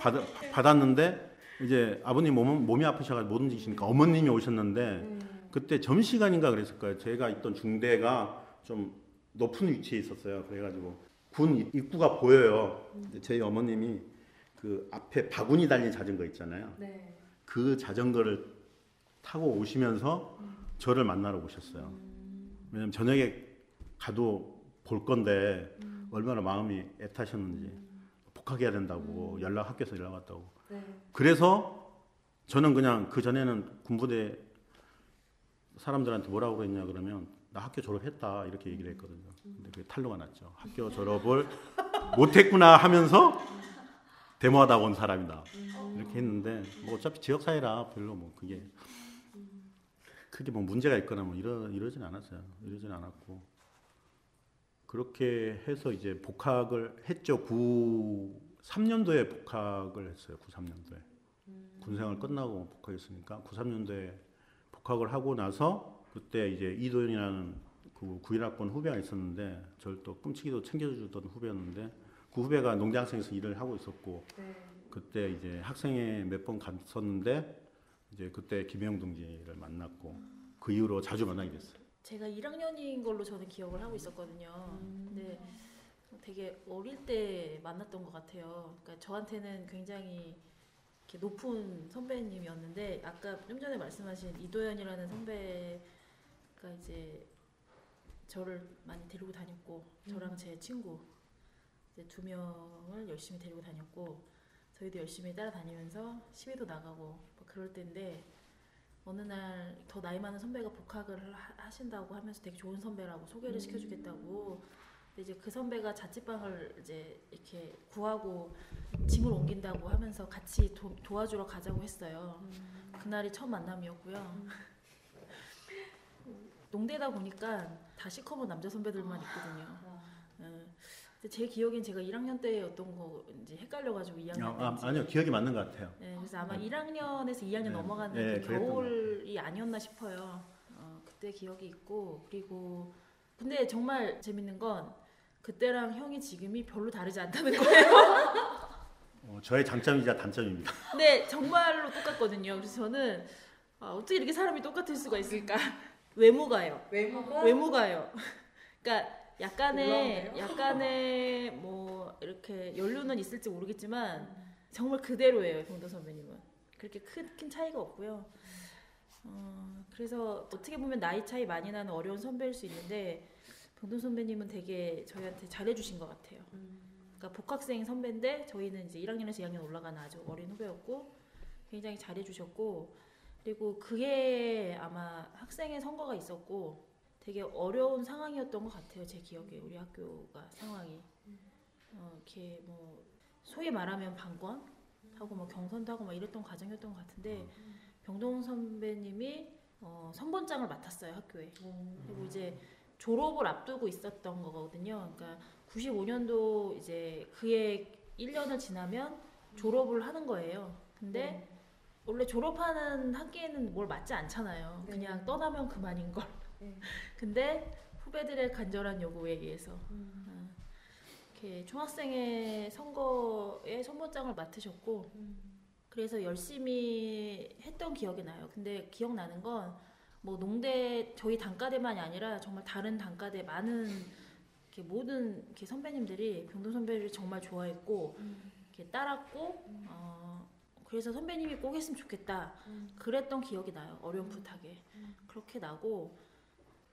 받, 받았는데 이제 아버님 몸, 몸이 아프셔가지고 못 움직이시니까 어머님이 오셨는데 그때 점심시간인가 그랬을 거예요. 제가 있던 중대가 좀 높은 위치에 있었어요. 그래가지고 군 입구가 보여요. 저희 어머님이 그 앞에 바구니 달린 자전거 있잖아요. 네. 그 자전거를 타고 오시면서 저를 만나러 오셨어요. 왜냐면 저녁에 가도 볼 건데 얼마나 마음이 애타셨는지 복학해야 된다고 연락 학교에서 연락 왔다고. 네. 그래서 저는 그냥 그 전에는 군부대 사람들한테 뭐라고 그랬냐 그러면 나 학교 졸업했다 이렇게 얘기를 했거든요. 근데 그게 탄로가 났죠. 학교 졸업을 못했구나 하면서 데모하다 온 사람이다 이렇게 했는데 뭐 어차피 지역 사회라 별로 뭐 그게 크게 뭐 문제가 있거나 뭐 이러 이러진 않았어요. 이러진 않았고 그렇게 해서 이제 복학을 했죠. 9 3년도에 복학을 했어요. 93년도에 군생활 끝나고 복학했으니까 93년도에 복학을 하고 나서 그때 이제 이도현이라는 그 91학번 후배가 있었는데 저를 또 끔찍이도 챙겨주던 후배였는데 그 후배가 농장생에서 일을 하고 있었고 네. 그때 이제 학생회 몇 번 갔었는데 이제 그때 김영 동지를 만났고 그 이후로 자주 만나게 됐어요. 제가 1학년인 걸로 저는 기억을 하고 있었거든요. 음. 근데 되게 어릴 때 만났던 것 같아요. 그러니까 저한테는 굉장히 이렇게 높은 선배님이었는데 아까 좀 전에 말씀하신 이도현이라는 선배가 이제 저를 많이 데리고 다녔고 저랑 제 친구 이제 두 명을 열심히 데리고 다녔고 저희도 열심히 따라다니면서 시위도 나가고 뭐 그럴 때인데 어느 날 더 나이 많은 선배가 복학을 하- 하신다고 하면서 되게 좋은 선배라고 소개를 시켜주겠다고 근데 이제 그 선배가 자취방을 이제 이렇게 구하고 짐을 옮긴다고 하면서 같이 도, 도와주러 가자고 했어요. 그날이 첫 만남이었고요. <laughs> 농대다 보니까 다 시커먼 남자 선배들만 있거든요. 예. 근데 제 기억엔 제가 1학년 때였던 거 이제 헷갈려가지고 2학년 아, 아, 때인지. 아 니요 기억이 맞는 것 같아요. 네, 그래서 아마 1학년에서 2학년 네. 넘어가는 네, 그 겨울이 아니었나 싶어요. 어, 그때 기억이 있고 그리고 근데 정말 재밌는 건 그때랑 형이 지금이 별로 다르지 않다는 거예요. <laughs> 어, 저의 장점이자 단점입니다. 근데 <laughs> 정말로 똑같거든요. 그래서 저는 아, 어떻게 이렇게 사람이 똑같을 수가 있을까? <laughs> 외모가요. 외모가 외모가요. 그러니까 약간의? 약간의 뭐 이렇게 연륜은 있을지 모르겠지만 정말 그대로예요 병도 선배님은 그렇게 큰, 큰 차이가 없고요. 어, 그래서 어떻게 보면 나이 차이 많이 나는 어려운 선배일 수 있는데 병도 선배님은 되게 저희한테 잘해주신 것 같아요. 그러니까 복학생 선배인데 저희는 이제 1학년에서 2학년 올라가는 아주 어린 후배였고 굉장히 잘해주셨고 그리고 그게 아마 학생의 선거가 있었고 되게 어려운 상황이었던 것 같아요 제 기억에 우리 학교가 상황이 어, 이렇게 뭐 소위 말하면 방권 하고 뭐 경선도 하고 막 이랬던 과정이었던 것 같은데 병동 선배님이 어, 선본장을 맡았어요 학교에 그리고 이제 졸업을 앞두고 있었던 거거든요. 그러니까 95년도 이제 그의 1년을 지나면 졸업을 하는 거예요. 근데 원래 졸업하는 학기에는 뭘 맞지 않잖아요. 네. 그냥 떠나면 그만인 걸. 네. 근데 후배들의 간절한 요구에 의해서 어, 이렇게 중학생의 선거에 선보장을 맡으셨고 그래서 열심히 했던 기억이 나요. 근데 기억나는 건 뭐 농대 저희 단과대만이 아니라 정말 다른 단과대 많은 이렇게 모든 이렇게 선배님들이 병동 선배를 정말 좋아했고 이렇게 따랐고 어, 그래서 선배님이 꼭 했으면 좋겠다. 그랬던 기억이 나요. 어렴풋하게. 그렇게 나고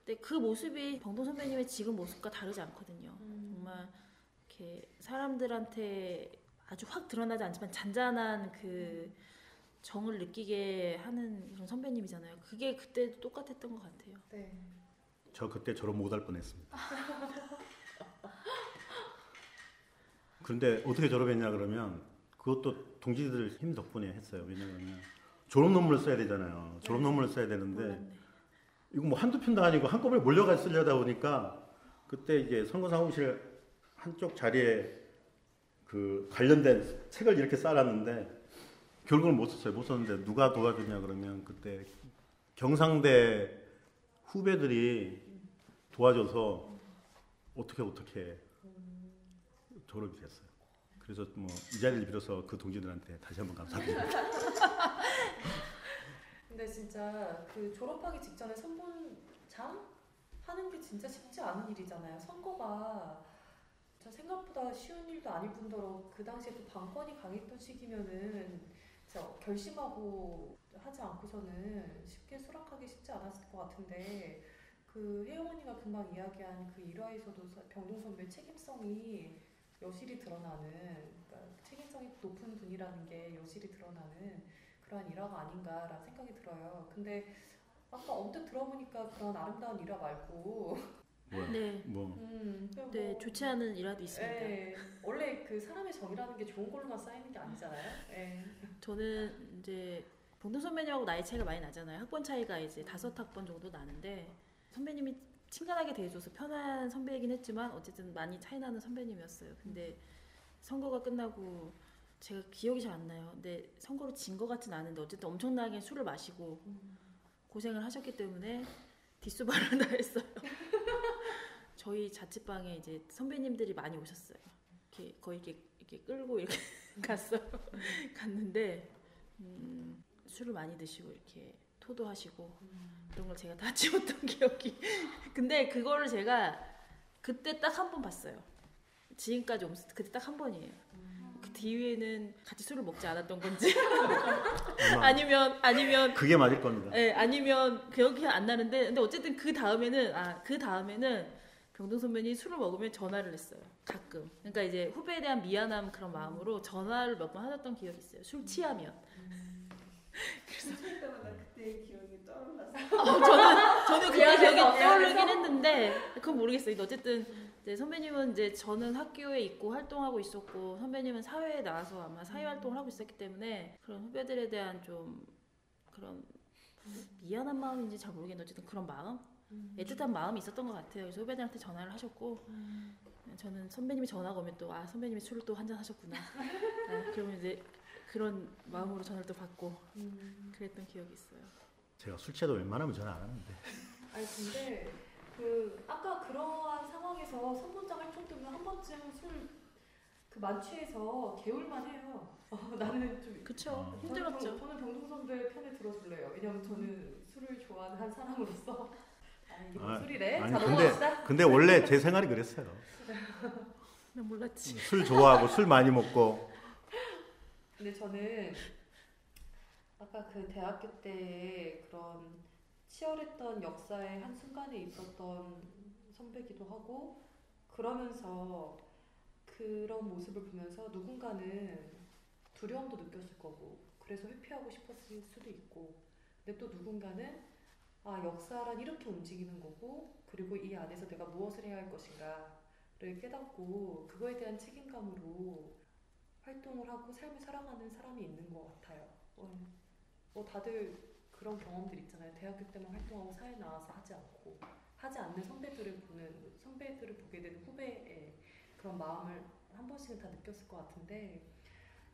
근데 그 모습이 병동 선배님의 지금 모습과 다르지 않거든요. 정말 이렇게 사람들한테 아주 확 드러나지 않지만 잔잔한 그 정을 느끼게 하는 그런 선배님이잖아요. 그게 그때 똑같았던 것 같아요. 네. 저 그때 졸업 못할 뻔했습니다. <laughs> 그런데 어떻게 졸업했냐 그러면 그것도 동지들 힘 덕분에 했어요. 왜냐면 졸업 논문을 써야 되잖아요. 졸업 논문을 써야 되는데. 이거 뭐 한두 편도 아니고 한꺼번에 몰려가 쓰려다 보니까 그때 이제 선거 사무실 한쪽 자리에 그 관련된 책을 이렇게 쌓아놨는데 결국은 못 썼어요. 못 썼는데 누가 도와주냐 그러면 그때 경상대 후배들이 도와줘서 어떻게 어떻게 졸업이 됐어요. 그래서 뭐 이 자리를 빌어서 그 동지들한테 다시 한번 감사드립니다. <laughs> 근데 진짜 그 졸업하기 직전에 선본장 하는 게 진짜 쉽지 않은 일이잖아요. 선거가 저 생각보다 쉬운 일도 아닐 뿐더러 그 당시에 또 방권이 강했던 시기면은 진짜 결심하고 하지 않고서는 쉽게 수락하기 쉽지 않았을 것 같은데 그 혜영 언니가 금방 이야기한 그 일화에서도 서- 병동 선배 책임성이 여실히 드러나는 그러니까 책임성이 높은 분이라는 게 여실히 드러나는 그러한 일화가 아닌가라는 생각이 들어요. 근데 아까 언뜻 들어보니까 그런 아름다운 일화 말고 뭐야? 네, 뭐 음, 네 뭐, 좋지 않은 일화도 있습니다. 예, 원래 그 사람의 정이라는 게 좋은 걸로만 쌓이는 게 아니잖아요. 예. 저는 이제 봉동 선배님하고 나이 차이가 많이 나잖아요. 학번 차이가 이제 다섯 학번 정도 나는데 선배님이 친근하게 대해줘서 편한 선배이긴 했지만 어쨌든 많이 차이 나는 선배님이었어요. 근데 선거가 끝나고 제가 기억이 잘 안 나요. 근데 선거로 진 것 같진 않은데 어쨌든 엄청나게 술을 마시고 고생을 하셨기 때문에 뒷수발을 다 <laughs> 했어요. 저희 자취방에 이제 선배님들이 많이 오셨어요. 이렇게 거의 이렇게, 이렇게 끌고 이렇게 <laughs> 갔어요. 갔는데 음, 술을 많이 드시고 이렇게 토도 하시고 그런 걸 제가 다 <laughs> 지웠던 기억이. 근데 그거를 제가 그때 딱 한 번 봤어요. 지금까지 옴 그때 딱 한 번이에요. 그 뒤에는 같이 술을 먹지 않았던 건지 <laughs> 아니면 아니면 그게 맞을 겁니다. 예, 아니면 기억이 안 나는데 근데 어쨌든 그 다음에는 아 그 다음에는 병동 선배님 술을 먹으면 전화를 했어요. 가끔. 그러니까 이제 후배에 대한 미안함 그런 마음으로 전화를 몇 번 하셨던 기억이 있어요. 술 취하면. <laughs> 술 때마다 그때의 기억이 떠올랐어. 어, 저는 저는 그게 미안해서, 기억이. 떠오르긴 했는데 그건 모르겠어요. 근데 어쨌든 이제 선배님은 이제 저는 학교에 있고 활동하고 있었고 선배님은 사회에 나와서 아마 사회 활동을 하고 있었기 때문에 그런 후배들에 대한 좀 그런 미안한 마음인지 잘 모르겠는데 어쨌든 그런 마음 애틋한 마음이 있었던 것 같아요. 그래서 후배들한테 전화를 하셨고 저는 선배님이 전화가 오면 또 아 선배님이 술을 또 한잔 하셨구나. 아, <laughs> 그러면 이제 그런 마음으로 전화를 또 받고 그랬던 기억이 있어요. 제가 술 취해도 웬만하면 전화 안 하는데. 아니 근데 그 아까 그러한 상황에서 선본장 활동 때문에 한 번쯤 술 그 만취해서 개울만 해요. 어, 나는 좀 그쵸 어. 힘들었죠. 저는, 병- 저는 병동 선배 편에 들어줄래요. 왜냐면 저는 술을 좋아하는 한 사람으로서 아 이게 뭔 아, 술이래? 아니, 자 근데- 넘어갑시다. 근데 원래 제 생활이 그랬어요. <laughs> 난 몰랐지. 술 좋아하고 술 많이 먹고 근데 저는 아까 그 대학교 때 그런 치열했던 역사의 한 순간에 있었던 선배기도 하고 그러면서 그런 모습을 보면서 누군가는 두려움도 느꼈을 거고 그래서 회피하고 싶었을 수도 있고 근데 또 누군가는 아 역사란 이렇게 움직이는 거고 그리고 이 안에서 내가 무엇을 해야 할 것인가를 깨닫고 그거에 대한 책임감으로 활동을 하고 삶을 살아가는 사람이 있는 것 같아요. 어, 뭐 다들 그런 경험들 있잖아요. 대학교 때만 활동하고 사회 나와서 하지 않고 하지 않는 선배들을 보는 선배들을 보게 되는 후배의 그런 마음을 한 번씩은 다 느꼈을 것 같은데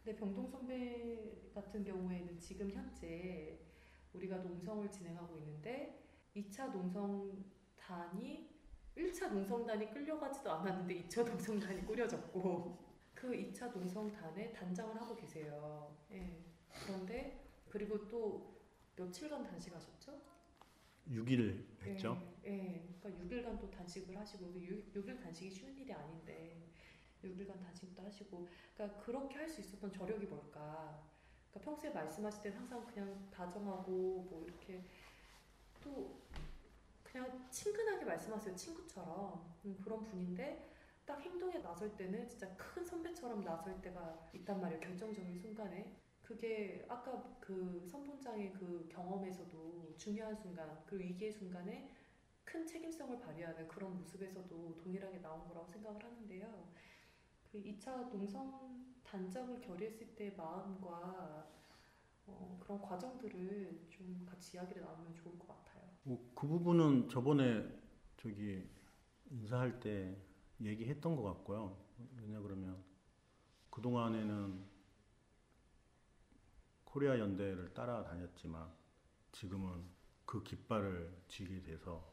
근데 병동 선배 같은 경우에는 지금 현재 우리가 농성을 진행하고 있는데 2차 농성단이 1차 농성단이 끌려가지도 않았는데 2차 농성단이 꾸려졌고 <laughs> 그 2차 농성단에 단장을 하고 계세요. 예. 그런데 그리고 또 며칠간 단식하셨죠? 6일 했죠. 예, 예. 그러니까 6일간 또 단식을 하시고 6, 6일 단식이 쉬운 일이 아닌데 6일간 단식도 하시고 그러니까 그렇게 할 수 있었던 저력이 뭘까? 그러니까 평소에 말씀하실 때는 항상 그냥 다정하고 뭐 이렇게 또 그냥 친근하게 말씀하세요 친구처럼 음, 그런 분인데 딱 행동에 나설 때는 진짜 큰 선배처럼 나설 때가 있단 말이에요 결정적인 순간에 그게 아까 그 선본장의 그 경험에서도 중요한 순간 그 위기의 순간에 큰 책임성을 발휘하는 그런 모습에서도 동일하게 나온 거라고 생각을 하는데요. 그 2차 농성 단장을 결의했을 때의 마음과 어, 그런 과정들을 좀 같이 이야기를 나누면 좋을 것 같아요. 뭐, 그 부분은 저번에 저기 인사할 때 얘기했던 것 같고요. 왜냐 그러면 그 동안에는 코리아 연대를 따라다녔지만 지금은 그 깃발을 쥐게 돼서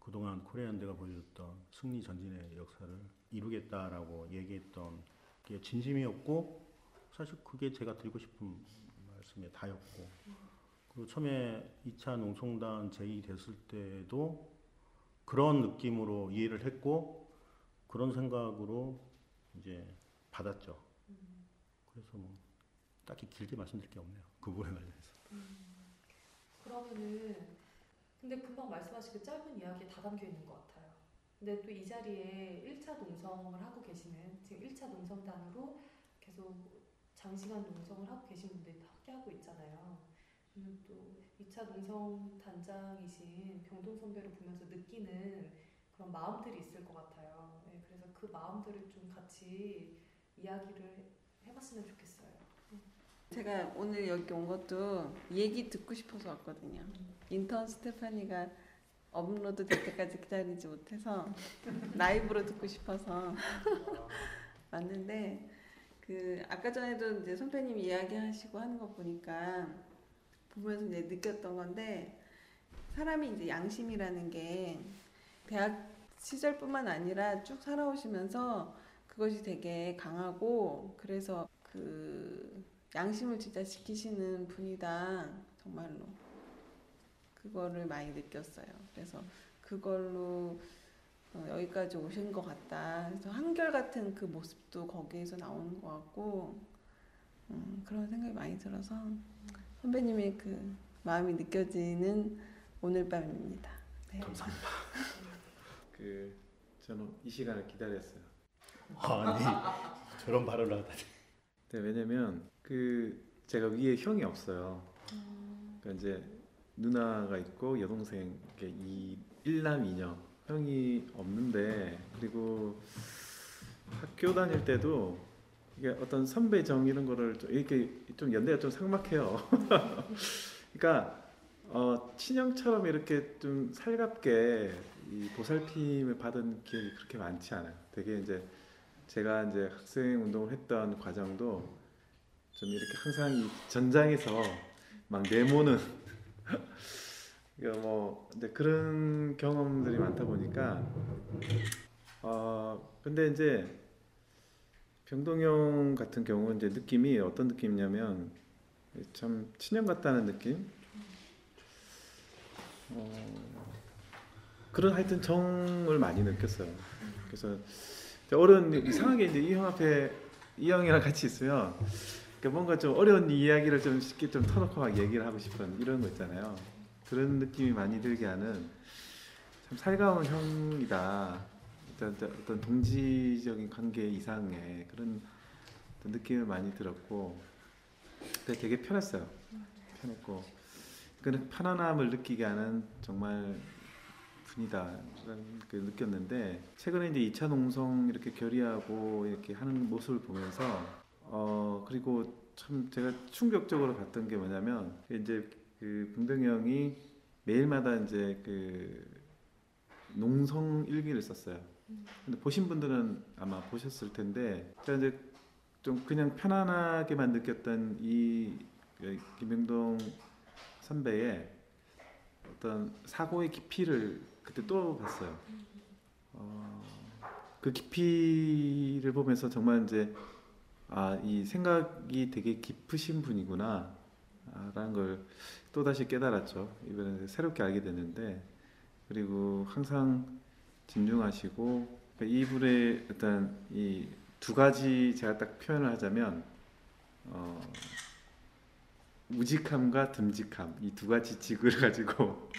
그동안 코리아 연대가 보여줬던 승리 전진의 역사를 이루겠다라고 얘기했던 게 진심이었고 사실 그게 제가 드리고 싶은 말씀의 다였고 그리고 처음에 2차 농성단 제의 됐을 때도 그런 느낌으로 이해를 했고 그런 생각으로 이제 받았죠. 그래서 뭐 딱히 길게 말씀드릴 게 없네요. 그 부분에 관련해서. 그러면은 근데 금방 말씀하신 그 짧은 이야기에 다 담겨 있는 것 같아요. 근데 또 이 자리에 1차 농성을 하고 계시는 지금 1차 농성단으로 계속 장시간 농성을 하고 계신 분들이 다 함께 하고 있잖아요. 또 2차 농성 단장이신 병동 선배를 보면서 느끼는 그런 마음들이 있을 것 같아요. 네, 그래서 그 마음들을 좀 같이 이야기를 해봤으면 좋겠어요. 제가 오늘 여기 온 것도 얘기 듣고 싶어서 왔거든요. 인턴 스테파니가 업로드 될 때까지 기다리지 못해서 라이브로 듣고 싶어서 <laughs> 왔는데 그 아까 전에도 이제 선배님 이야기하시고 하는 거 보니까 보면서 이제 느꼈던 건데 사람이 이제 양심이라는 게 대학 시절뿐만 아니라 쭉 살아오시면서 그것이 되게 강하고 그래서 그 양심을 진짜 지키시는 분이다 정말로 그거를 많이 느꼈어요. 그래서 그걸로 어, 여기까지 오신 것 같다. 그래서 한결같은 그 모습도 거기에서 나오는 것 같고 음, 그런 생각이 많이 들어서 선배님의 그 마음이 느껴지는 오늘 밤입니다. 네. 감사합니다. <laughs> 그 저는 이 시간을 기다렸어요. 아니 저런 발언을 하다니. 네, 왜냐면 그 제가 위에 형이 없어요. 그러니까 이제 누나가 있고 여동생 이렇게 이 일남 이녀 형이 없는데 그리고 학교 다닐 때도 이게 어떤 선배정 이런 거를 좀 이렇게 좀 연대가 좀 삭막해요. <laughs> 그러니까 어, 친형처럼 이렇게 좀 살갑게 이 보살핌을 받은 기억이 그렇게 많지 않아요. 되게 이제 제가 이제 학생 운동을 했던 과정도 좀 이렇게 항상 이 전장에서 막 내모는 <laughs> 이거 뭐 근데 그런 경험들이 많다 보니까 어 근데 이제 병동형 같은 경우는 이제 느낌이 어떤 느낌이냐면 참 친형 같다는 느낌? 어 그런 하여튼 정을 많이 느꼈어요. 그래서 어려운 이상하게 이제 이 형 앞에 이 형이랑 같이 있으면 그러니까 뭔가 좀 어려운 이야기를 좀 쉽게 좀 터놓고 막 얘기를 하고 싶은 이런 거 있잖아요. 그런 느낌이 많이 들게 하는 참 살가운 형이다. 어떤, 어떤- 동지적인 관계 이상의 그런 느낌을 많이 들었고 그때 되게 편했어요. 편했고 그 편안함을 느끼게 하는 정말 분이다 그 느꼈는데 최근에 이제 2차 농성 이렇게 결의하고 이렇게 하는 모습을 보면서 어 그리고 참 제가 충격적으로 봤던 게 뭐냐면 이제 그 bun동이 형이 매일마다 이제 그 농성 일기를 썼어요. 근데 보신 분들은 아마 보셨을 텐데 제가 이제 좀 그냥 편안하게만 느꼈던 이 김영동 선배의 어떤 사고의 깊이를 그때 또 봤어요. 어, 그 깊이를 보면서 정말 이제 아, 이 생각이 되게 깊으신 분이구나. 아, 라는 걸 또다시 깨달았죠. 이번에 새롭게 알게 됐는데, 그리고 항상 진중하시고, 그러니까 이분의 어떤 이두 가지 제가 딱 표현을 하자면, 어, 우직함과 듬직함, 이 두 가지 직을 <laughs> 가지고,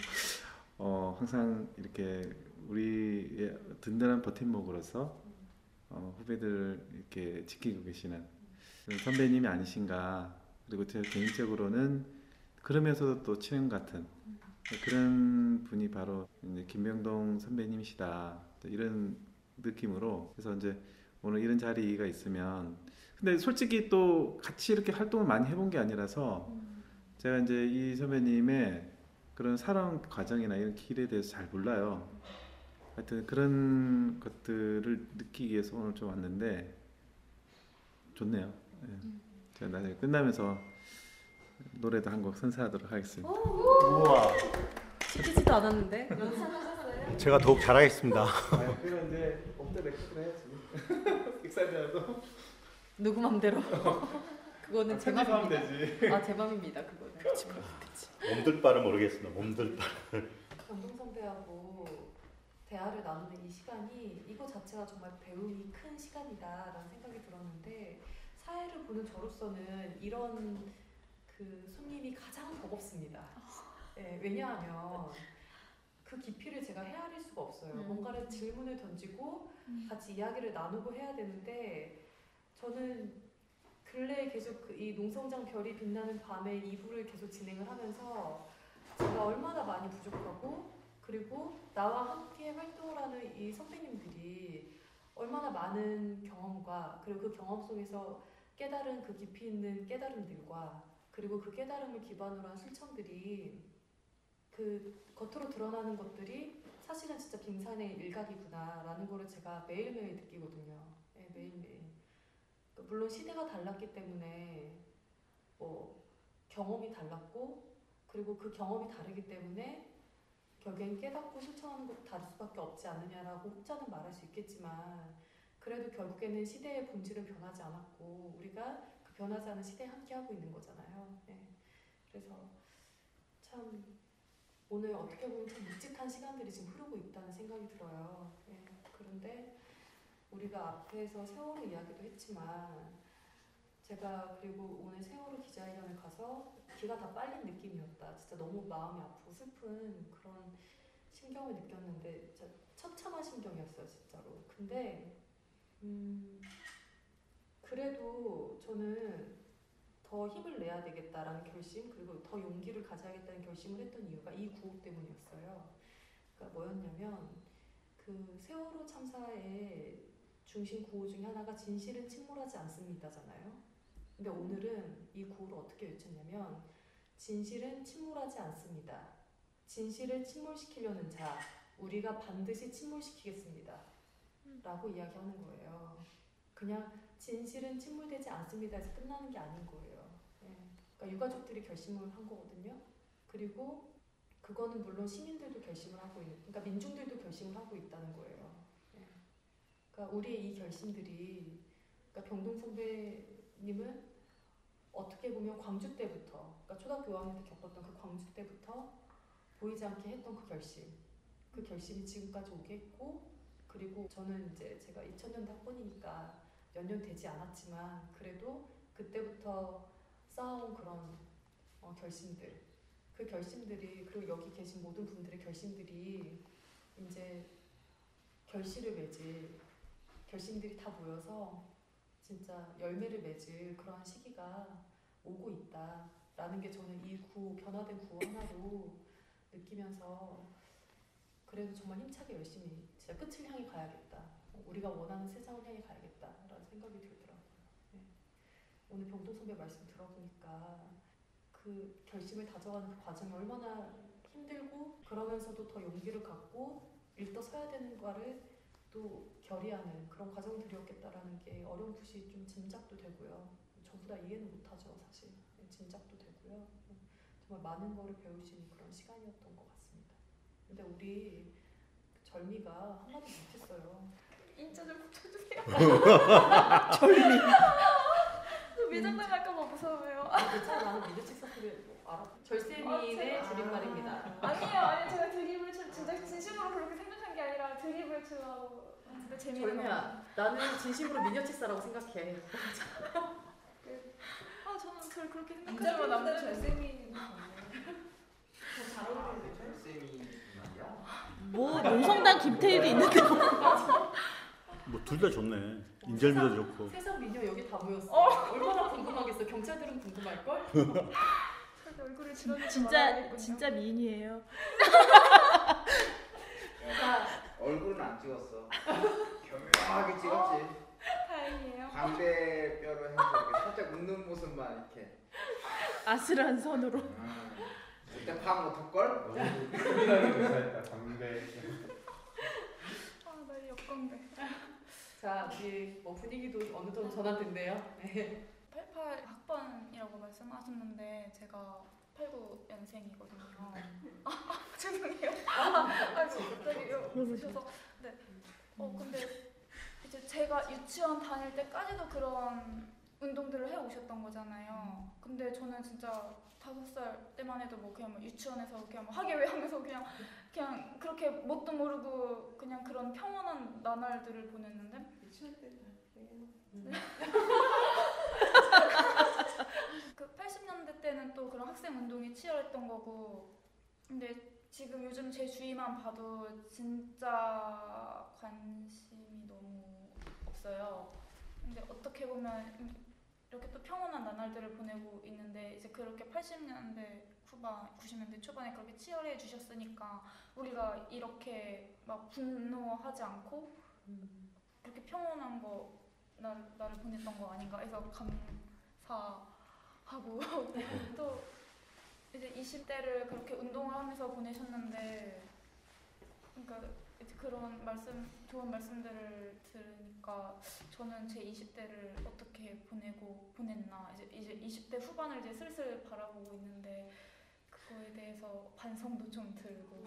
어, 항상 이렇게 우리의 든든한 버팀목으로서 어, 후배들을 이렇게 지키고 계시는 선배님이 아니신가. 그리고 제 개인적으로는 그러면서도 또 친형 같은 그런 분이 바로 이제 김병동 선배님이시다. 이런 느낌으로 그래서 이제 오늘 이런 자리가 있으면 근데 솔직히 또 같이 이렇게 활동을 많이 해본 게 아니라서 제가 이제 이 선배님의 그런 살아온 과정이나 이런 길에 대해서 잘 몰라요. 하여튼 그런 것들을 느끼기 위해서 오늘 좀 왔는데 좋네요. 예. 제가 나중에 끝나면서 노래도 한 곡 선사하도록 하겠습니다. 우와. 시키지도 않았는데. 제가 더욱 잘하겠습니다. 아, 그럼 이제 엎드 레코드 해야지. <laughs> 익사이드라도 누구 맘대로. 그거는 제 맘입니다. 되지. 아, 제 맘입니다. 그거는. 그치, 그치. 몸들 바를 모르겠습니다. 몸들 바. 감동 선배하고 대화를 나누는 이 시간이 이거 자체가 정말 배움이 큰 시간이다라는 생각이 들었는데 사회를 보는 저로서는 이런 그 손님이 가장 버겁습니다. 네, 왜냐하면 그 깊이를 제가 헤아릴 수가 없어요. 음. 뭔가를 질문을 던지고 같이 이야기를 나누고 해야 되는데 저는 근래에 계속 그 이 농성장 별이 빛나는 밤에 2부를 계속 진행을 하면서 제가 얼마나 많이 부족하고 그리고 나와 함께 활동을 하는 이 선배님들이 얼마나 많은 경험과 그리고 그 경험 속에서 깨달은 그 깊이 있는 깨달음들과 그리고 그 깨달음을 기반으로 한 실천들이 그 겉으로 드러나는 것들이 사실은 진짜 빙산의 일각이구나라는 거를 제가 매일매일 느끼거든요. 네, 매일매일. 그러니까 물론 시대가 달랐기 때문에 뭐 경험이 달랐고 그리고 그 경험이 다르기 때문에 결국엔 깨닫고 실천하는 것도 다를 수밖에 없지 않느냐라고 혹자는 말할 수 있겠지만 그래도 결국에는 시대의 본질은 변하지 않았고 우리가 그 변하지 않은 시대에 함께하고 있는 거잖아요. 네. 그래서 참 오늘 어떻게 보면 참 묵직한 시간들이 지금 흐르고 있다는 생각이 들어요. 예, 그런데 우리가 앞에서 세월호 이야기도 했지만 제가 그리고 오늘 세월호 기자회견을 가서 기가 다 빨린 느낌이었다. 진짜 너무 마음이 아프고 슬픈 그런 심경을 느꼈는데 진짜 처참한 심경이었어요, 진짜로. 근데 음, 그래도 저는 더 힘을 내야 되겠다라는 결심 그리고 더 용기를 가져야겠다는 결심을 했던 이유가 이 구호 때문이었어요. 그러니까 뭐였냐면 그 세월호 참사의 중심 구호 중에 하나가 진실은 침몰하지 않습니다잖아요. 근데 오늘은 이 구호를 어떻게 외쳤냐면 진실은 침몰하지 않습니다. 진실을 침몰시키려는 자 우리가 반드시 침몰시키겠습니다. 라고 이야기하는 거예요. 그냥 진실은 침몰되지 않습니다 해서 끝나는 게 아닌 거예요. 예. 그러니까 유가족들이 결심을 한 거거든요. 그리고 그거는 물론 시민들도 결심을 하고 있는, 그러니까 민중들도 결심을 하고 있다는 거예요. 예. 그러니까 우리의 이 결심들이, 그러니까 병동 선배님은 어떻게 보면 광주 때부터, 그러니까 초등학교 5학년 때 겪었던 그 광주 때부터 보이지 않게 했던 그 결심, 그 결심이 지금까지 오게 했고, 그리고 저는 이제 제가 2000년대 학번이니까 몇 년 되지 않았지만 그래도 그때부터 쌓아온 그런 어, 결심들. 그 결심들이 그리고 여기 계신 모든 분들의 결심들이 이제 결실을 맺을 결심들이 다 모여서 진짜 열매를 맺을 그러한 시기가 오고 있다라는 게 저는 이 구호 변화된 구호 하나로 느끼면서 그래도 정말 힘차게 열심히 진짜 끝을 향해 가야겠다. 우리가 원하는 세상을 향해 가야겠다라는 생각이 들더라고요. 네. 오늘 병동 선배 말씀 들어보니까 그 결심을 다져가는 그 과정이 얼마나 힘들고 그러면서도 더 용기를 갖고 일떠 서야 되는 거를 또 결의하는 그런 과정들이었겠다라는 게 어렴풋이 좀 짐작도 되고요. 전부 다 이해는 못하죠, 사실. 네, 짐작도 되고요. 정말 많은 거를 배울 수 있는 그런 시간이었던 것 같습니다. 근데 우리 절미가 한마디 못했어요. 인자 좀 붙여주세요. 절미. 미장당할까봐 무서워요. 아, 괜찮아, 나는 미드칙 사투리 뭐 알아. 아, 절세미의 제가- 줄임말입니다. 아니에요, 아니 제가 드립을 치, 진짜 진심으로 그렇게 생각한 게 아니라 드립을 치려고 재미가 절미야, 나는 진심으로 미녀치사라고 생각해. 아 저는 그걸 그렇게 인자로 생각하지 남자 않는데 절세미 잘 말이야? 뭐 농성당 김태희도 있는데 뭐 둘 다 좋네. 인절미도 좋고. 세상 미녀 여기 다 모였어. 얼마나 궁금하겠어. 경찰들은 궁금할걸? 절대 얼굴을 진짜. 진짜 미인이에요. <laughs> 자, 얼굴은 안 찍었어. <laughs> 교묘하게 찍었지. 다행이에요. 광대뼈로 해서 이렇게 살짝 웃는 모습만 이렇게. 아슬한 선으로. 아, 그때 파악 못할 걸? 쿨하게 묘사했다. 광대. 아나 역광대. 자, 우리 뭐 분위기도 어느 정도 전환됐네요. 네. 88 학번이라고 말씀하셨는데 제가 89년생이거든요. 아, 죄송해요. 아, 보셔서 네. 어 근데 이제 제가 유치원 다닐 때까지도 그런 운동들을 해 오셨던 거잖아요. 근데 저는 진짜 다섯 살 때만 해도 뭐 그냥 뭐 유치원에서 그냥 뭐왜 하면서 그냥 그냥 그렇게 뭣도 모르고 그냥 그런 평온한 나날들을 보냈는데 유치원 때도 그래요. 그 80년대 때는 또 그런 학생 운동이 치열했던 거고 근데 지금 요즘 제 주위만 봐도 진짜 관심이 너무 없어요. 근데 어떻게 보면 이렇게 또 평온한 나날들을 보내고 있는데 이제 그렇게 80년대 후반, 90년대 초반에 그렇게 치열해 주셨으니까 우리가 이렇게 막 분노하지 않고 이렇게 평온한 거 나, 나를 보냈던 거 아닌가 해서 감사하고 <laughs> 또 이제 20대를 그렇게 운동을 하면서 보내셨는데 그러니까 그런 말씀 좋은 말씀들을 들으니까 저는 제 20대를 어떻게 보내고 보냈나 이제 이제 20대 후반을 이제 슬슬 바라보고 있는데 그거에 대해서 반성도 좀 들고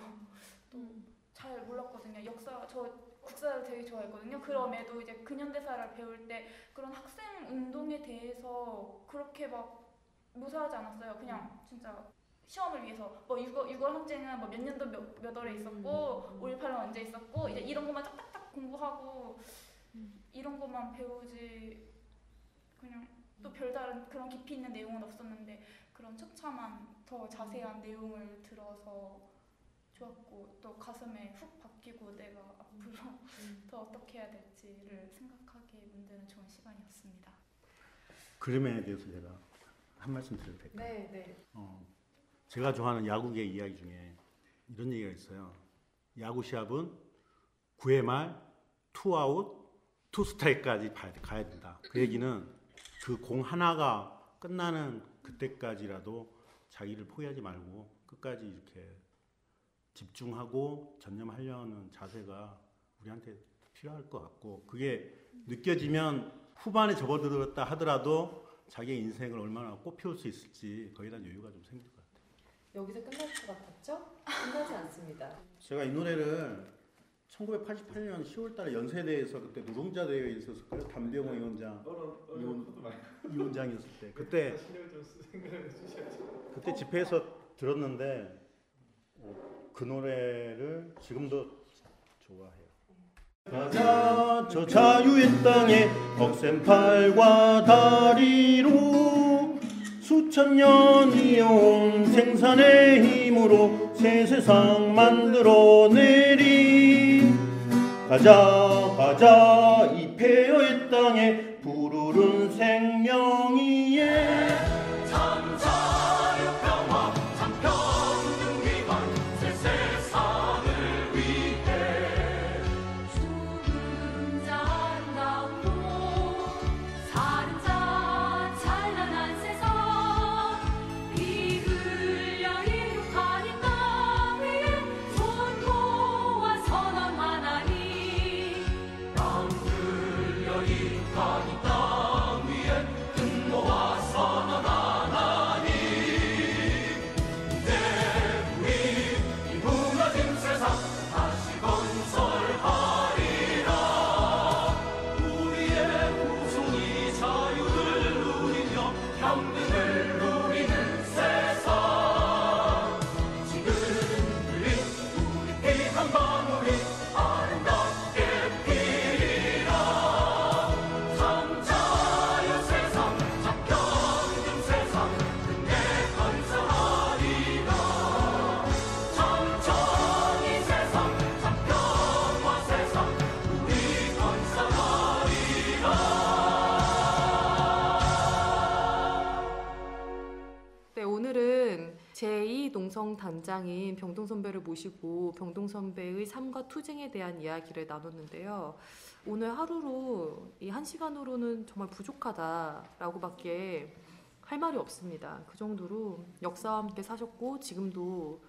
또 잘 몰랐거든요. 역사 저 국사를 되게 좋아했거든요. 그럼에도 이제 근현대사를 배울 때 그런 학생 운동에 대해서 그렇게 막 무사하지 않았어요. 그냥 진짜 시험을 위해서 뭐 6월, 6월 항쟁은 뭐몇 년도 몇, 몇 월에 있었고 5.18은 언제 있었고 이제 이런 것만 딱딱딱 공부하고 이런 것만 배우지 그냥 또 별다른 그런 깊이 있는 내용은 없었는데 그런 척차만 더 자세한 내용을 들어서 좋았고 또 가슴에 훅 박히고 내가 앞으로 <laughs> 더 어떻게 해야 될지를 생각하게 만드는 좋은 시간이었습니다. 그림에 대해서 제가 한 말씀 드려도 될까요? 네, 네. 어, 제가 좋아하는 야구계 이야기 중에 이런 얘기가 있어요. 야구 시합은 9회 말 투아웃 투 스트라이크까지 봐야 돼- 가야 된다. 그 얘기는 그 공 하나가 끝나는 그때까지라도 자기를 포기하지 말고 끝까지 이렇게 집중하고 전념하려는 자세가 우리한테 필요할 것 같고 그게 느껴지면 후반에 접어들었다 하더라도 자기의 인생을 얼마나 꽃피울 수 있을지 거기에 대한 여유가 좀 생길 것 같아요. 여기서 끝날 것 같았죠? 끝나지 않습니다. 제가 이 노래를 1988년 10월달에 연세대에서 그때 노동자 대회에 있었을 거예요. 담병호 위원장 어려운 이건- 어려운 것도 많이. <laughs> 위원장이었을 때 그때. 그때 집회에서 들었는데 어, 그 노래를 지금도 좋아해요. 가자 저 자유의 땅에 벅센 팔과 다리로 수천 년 이어온 생산의 힘으로 새 세상 만들어내리. 가자 가자 이 폐허의 땅에 푸르른 생명이 단장인 병동 선배를 모시고 병동 선배의 삶과 투쟁에 대한 이야기를 나눴는데요. 오늘 하루로 이 한 시간으로는 정말 부족하다라고밖에 할 말이 없습니다. 그 정도로 역사와 함께 사셨고 지금도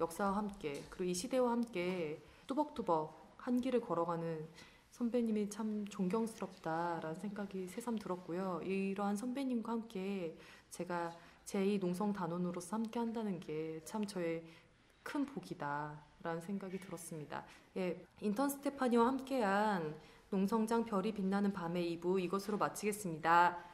역사와 함께 그리고 이 시대와 함께 뚜벅뚜벅 한 길을 걸어가는 선배님이 참 존경스럽다라는 생각이 새삼 들었고요. 이러한 선배님과 함께 제가 제2 농성 단원으로서 함께 한다는 게 참 저의 큰 복이다라는 생각이 들었습니다. 예, 인턴 스테파니와 함께한 농성장 별이 빛나는 밤의 2부 이것으로 마치겠습니다.